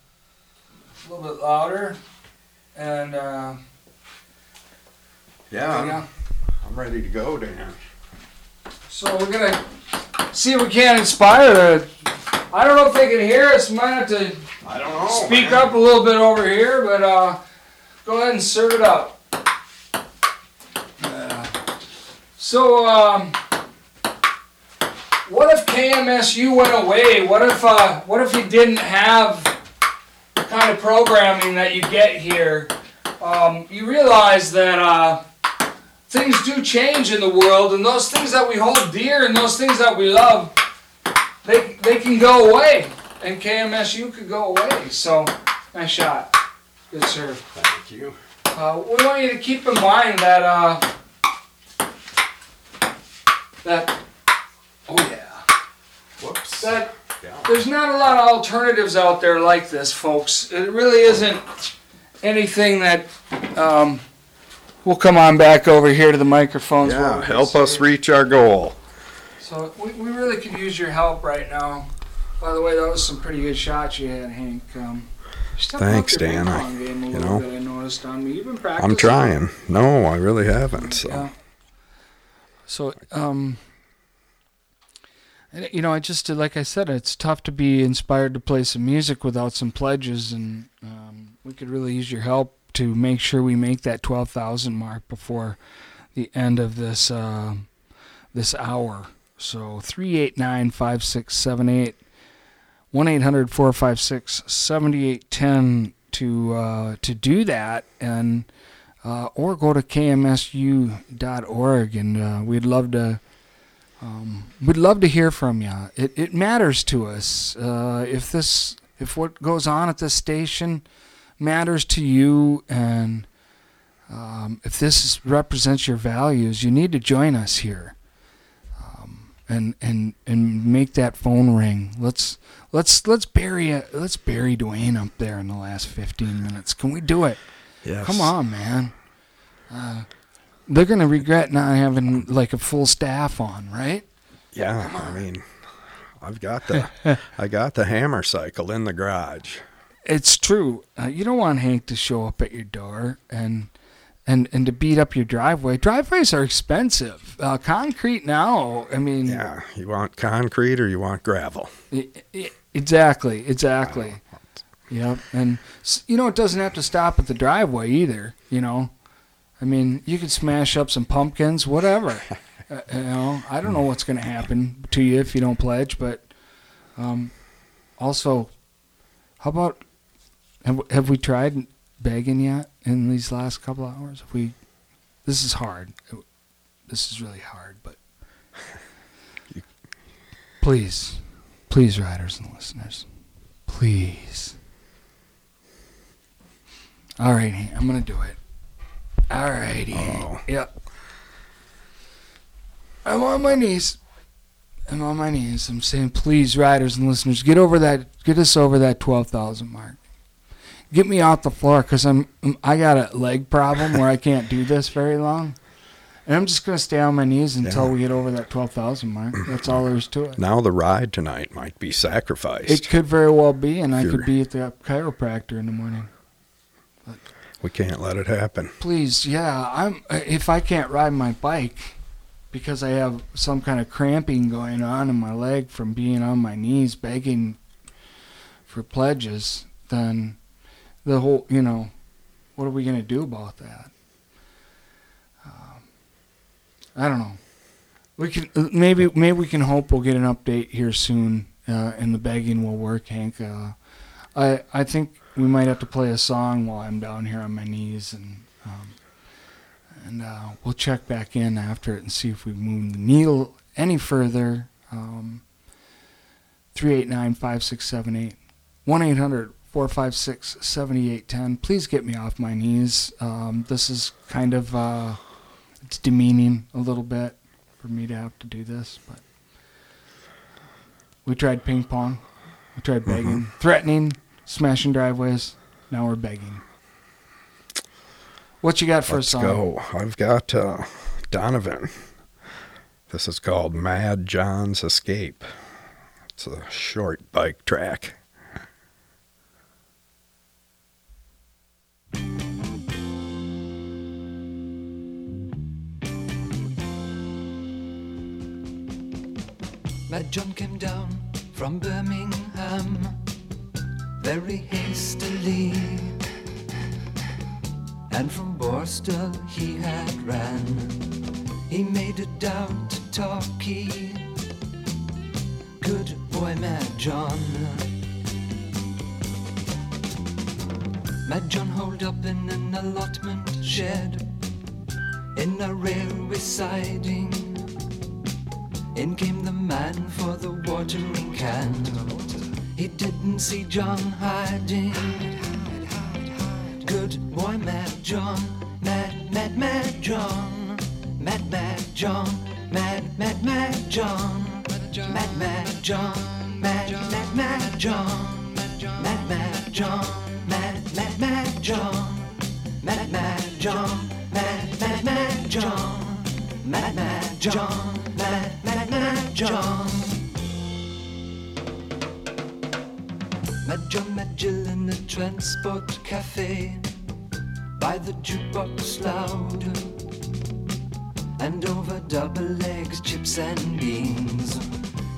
Speaker 1: little bit louder, and uh,
Speaker 3: yeah, I'm. I'm ready to go, Dan.
Speaker 1: So we're gonna see if we can inspire the. I don't know if they can hear us. Might have to
Speaker 3: I don't know.
Speaker 1: speak
Speaker 3: man.
Speaker 1: up a little bit over here, but uh, go ahead and serve it up. Yeah. So, um, what if KMSU went away? What if uh, what if you didn't have the kind of programming that you get here? Um, you realize that uh, things do change in the world, and those things that we hold dear and those things that we love, they they can go away. and KMSU could go away. So, nice shot. Good serve.
Speaker 3: Thank you.
Speaker 1: Uh, we want you to keep in mind that uh, that oh yeah, that there's not a lot of alternatives out there like this, folks. It really isn't anything that um, we'll come on back over here to the microphones. where
Speaker 3: Yeah,
Speaker 1: we can
Speaker 3: help
Speaker 1: see
Speaker 3: us
Speaker 1: it.
Speaker 3: reach our goal.
Speaker 1: So we, we really could use your help right now. By the way, that was some pretty good shots you had, Hank. Um, up
Speaker 3: Thanks,
Speaker 1: your
Speaker 3: Dan.
Speaker 1: Pong game a
Speaker 3: you
Speaker 1: little
Speaker 3: know,
Speaker 1: bit, I noticed on me. You've been practicing.
Speaker 3: I'm trying. No, I really haven't. So
Speaker 1: Yeah. So, um, you know, I just like I said, it's tough to be inspired to play some music without some pledges, and um, we could really use your help to make sure we make that twelve thousand mark before the end of this uh, this hour. So three eight nine five six seven eight. 1 800 456 7810 to uh, to do that and uh, or go to kmsu.org and uh, we'd love to um, we'd love to hear from you. It, it matters to us uh, if this if what goes on at this station matters to you and um, if this is- represents your values, you need to join us here um, and and and make that phone ring. Let's let's let's bury it. Let's bury Dwayne up there in the last 15 minutes. Can we do it?
Speaker 3: Yes.
Speaker 1: Come on, man. Uh, they're gonna regret not having like a full staff on, right?
Speaker 3: yeah, I mean, I've got the I got the hammer cycle in the garage.
Speaker 1: It's true. Uh, you don't want Hank to show up at your door and and and to beat up your driveway. Driveways are expensive. Uh, concrete now. I mean,
Speaker 3: Yeah, you want concrete or you want gravel?
Speaker 1: Exactly, exactly. Yep, and you know it doesn't have to stop at the driveway either. You know, I mean you could smash up some pumpkins, whatever. uh, you know, I don't know what's going to happen to you if you don't pledge, but um, also, how about have have we tried begging yet in these last couple hours? Have we? This is hard. This is really hard, but please, please, riders and listeners, please. All right, I'm gonna do it. All righty. Oh. Yep. I'm on my knees. I'm on my knees. I'm saying, please, riders and listeners, get over that. Get us over that twelve thousand mark. Get me off the floor, cause I'm. I got a leg problem where I can't do this very long, and I'm just gonna stay on my knees until
Speaker 3: Yeah.
Speaker 1: we get over that twelve thousand mark. That's all there is to it.
Speaker 3: Now the ride tonight might be sacrificed.
Speaker 1: It could very well be, and I could be at the chiropractor in the morning.
Speaker 3: We can't let it happen.
Speaker 1: Please, yeah, I'm. If I can't ride my bike because I have some kind of cramping going on in my leg from being on my knees begging for pledges, then the whole, you know, what are we gonna do about that? Um, I don't know. We can uh, maybe maybe we can hope we'll get an update here soon, uh, and the begging will work, Hank. Uh, I I think we might have to play a song while I'm down here on my knees, and um, and uh, we'll check back in after it and see if we move the needle any further. Um, Three eight nine five six seven eight, one eight hundred four five six seventy eight ten. Please get me off my knees. Um, this is kind of uh, it's demeaning a little bit for me to have to do this, but we tried ping pong, we tried begging, threatening, smashing driveways. Now we're begging. What you got for
Speaker 3: Let's
Speaker 1: a song?
Speaker 3: go. I've got uh, Donovan. This is called Mad John's Escape. It's a short bike track.
Speaker 18: Mad John came down from Birmingham very hastily, and from Borstal he had ran. He made it down to Torquay. Good boy, Mad John. Mad John holed up in an allotment shed in a railway siding. In came the man for the watering can. He didn't see John hiding. Good boy, Mad John, Mad, Mad, Mad John, Mad, Mad John, Mad, Mad, Mad John, Mad, Mad John, Mad, Mad, Mad John, Mad, Mad John, Mad, Mad, Mad John, Mad, Mad John, Mad, Mad, Mad John, Mad, Mad John, Mad, Mad, Mad John. Jill in the transport cafe by the jukebox loud and over double eggs, chips and beans.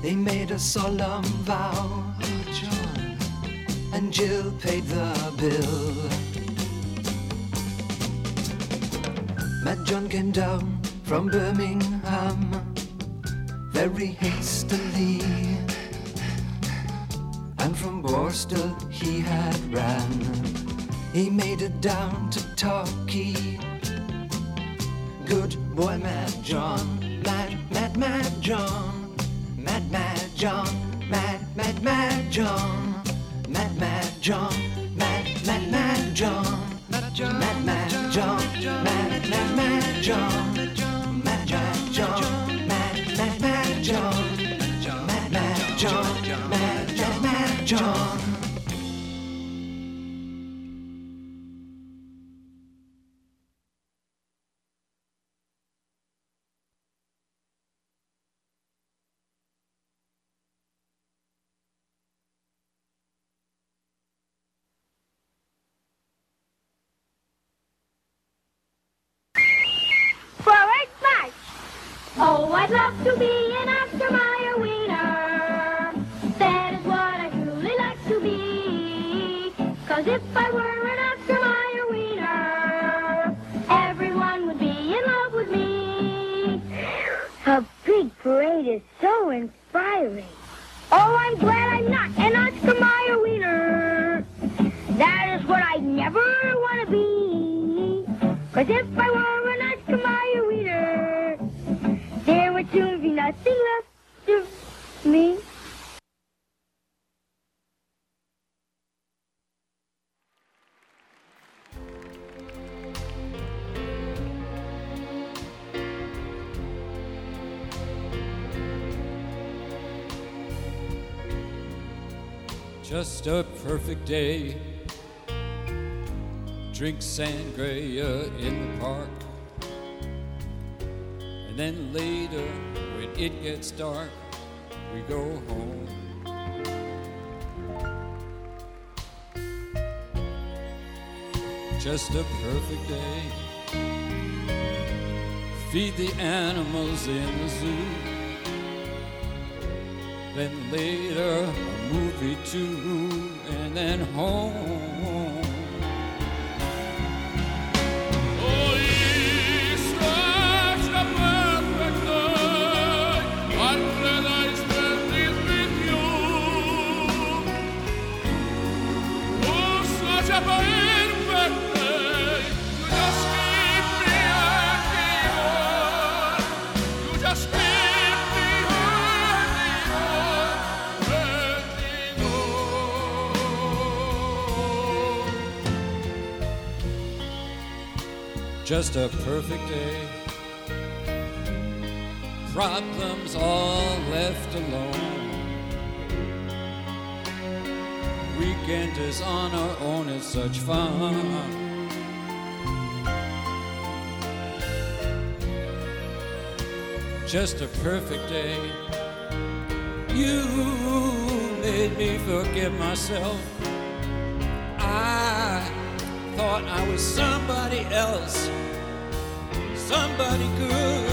Speaker 18: They made a solemn vow, and Jill paid the bill. Mad John came down from Birmingham very hastily. And from Borstal he had ran. He made it down to Torquay. Good boy, Mad John, Mad, Mad, Mad John, Mad, Mad John, Mad, Mad, Mad John, Mad, Mad John, Mad, Mad, Mad John, Mad, Mad, Mad John, Mad, Mad, Mad John,
Speaker 19: I'd love to be an Oscar Mayer wiener. That is what I truly like to be. Cause if I were an Oscar Mayer wiener, everyone would be in love with me. A big parade is so inspiring. Oh, I'm glad I'm not an Oscar Mayer wiener. That is what I never want to be. Cause if
Speaker 20: Just a perfect day. Drink sangria in the park. And then later, when it gets dark, we go home. Just a perfect day. Feed the animals in the zoo. Then later, a movie too, then home. Just a perfect day. Problems all left alone. Weekend is on our own, it's such fun. Just a perfect day. You made me forget myself. I thought I was somebody else, somebody good.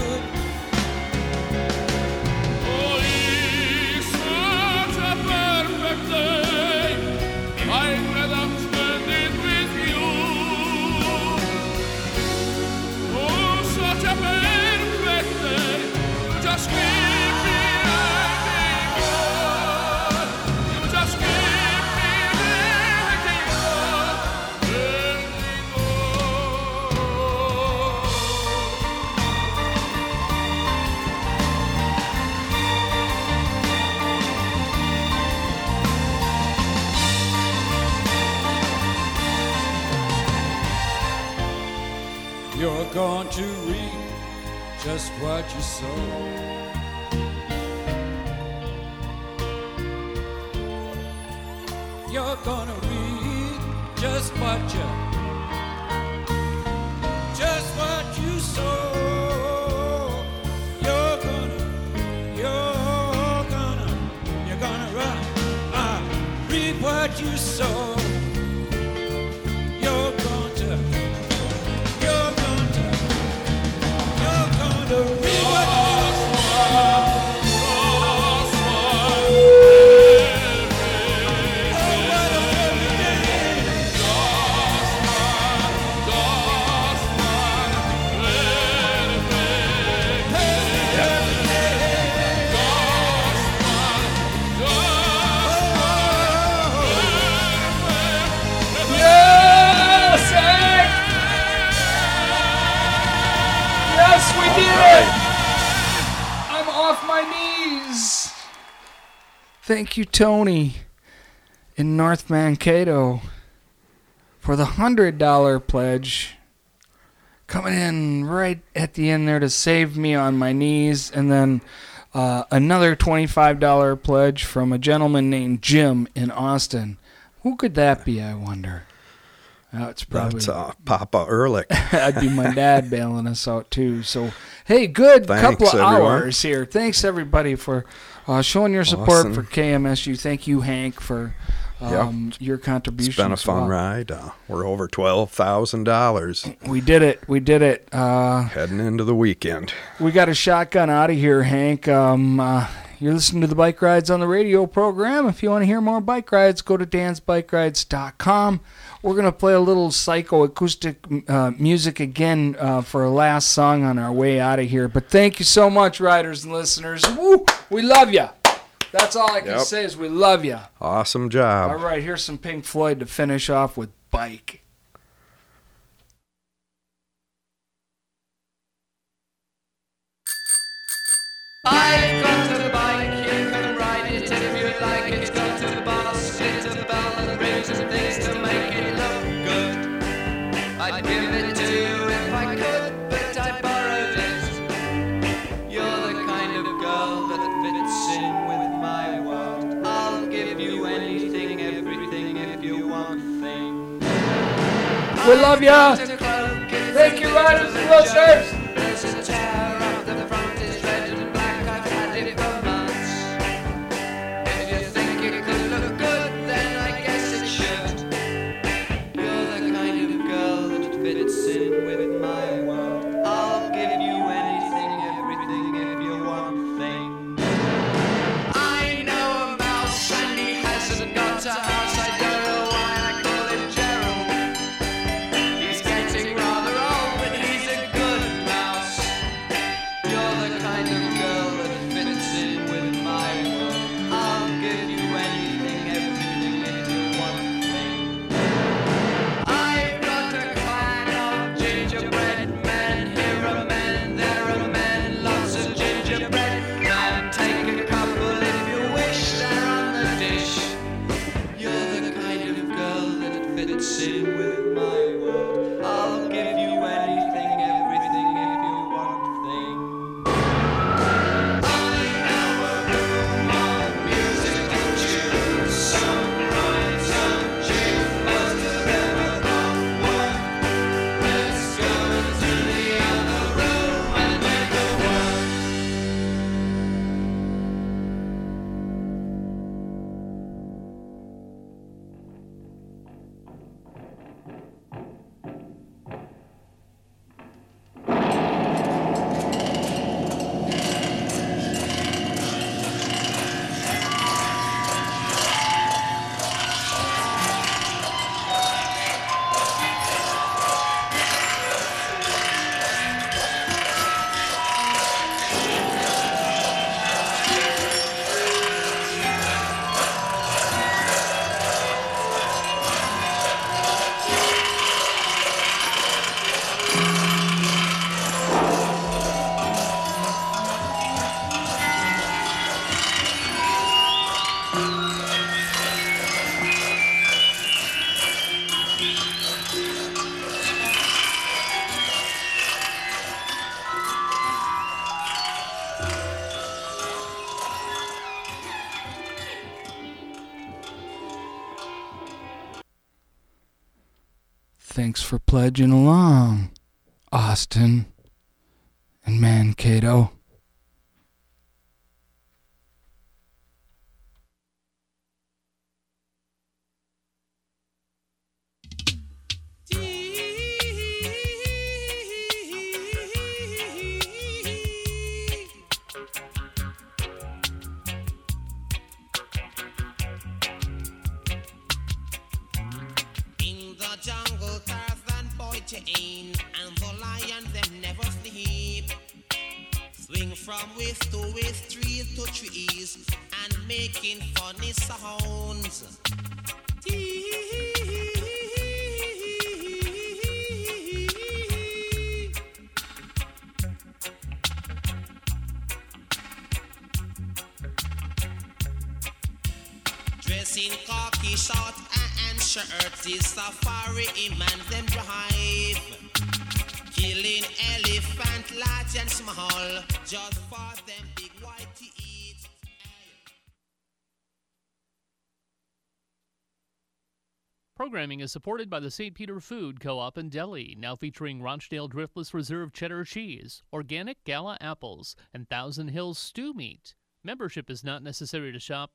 Speaker 1: Thank you, Tony, in North Mankato, for the hundred dollar pledge. Coming in right at the end there to save me on my knees, and then uh, another twenty-five dollar pledge from a gentleman named Jim in Austin. Who could that be? I wonder. Oh, it's probably
Speaker 3: That's uh, Papa Ehrlich.
Speaker 1: That'd be my dad bailing us out too. So, hey, good
Speaker 3: Thanks,
Speaker 1: couple of
Speaker 3: everyone.
Speaker 1: hours here. Thanks everybody for uh, showing your support
Speaker 3: Awesome.
Speaker 1: for KMSU. Thank you, Hank, for um, your contribution.
Speaker 3: It's been a fun
Speaker 1: well.
Speaker 3: ride. Uh, we're over twelve thousand dollars
Speaker 1: We did it. We did it. Uh,
Speaker 3: heading into the weekend.
Speaker 1: we got a shotgun out of here, Hank. Um, uh, you're listening to the Bike Rides on the Radio program. If you want to hear more bike rides, go to dansbikerides.com. We're going to play a little psychoacoustic uh, music again uh, for our last song on our way out of here. But thank you so much, riders and listeners. Woo! We love you. That's all I can
Speaker 3: Yep.
Speaker 1: say is we love you.
Speaker 3: Awesome job.
Speaker 1: All right, here's some Pink Floyd to finish off with Bike.
Speaker 17: I've got a bike,
Speaker 1: We love ya. Thank you, riders and listeners.
Speaker 21: Thanks for pledging along, Austin
Speaker 4: is supported by the St. Peter Food Co-op in Deli, now featuring Rochdale Driftless Reserve cheddar cheese, organic gala apples, and Thousand Hills stew meat. Membership is not necessary to shop.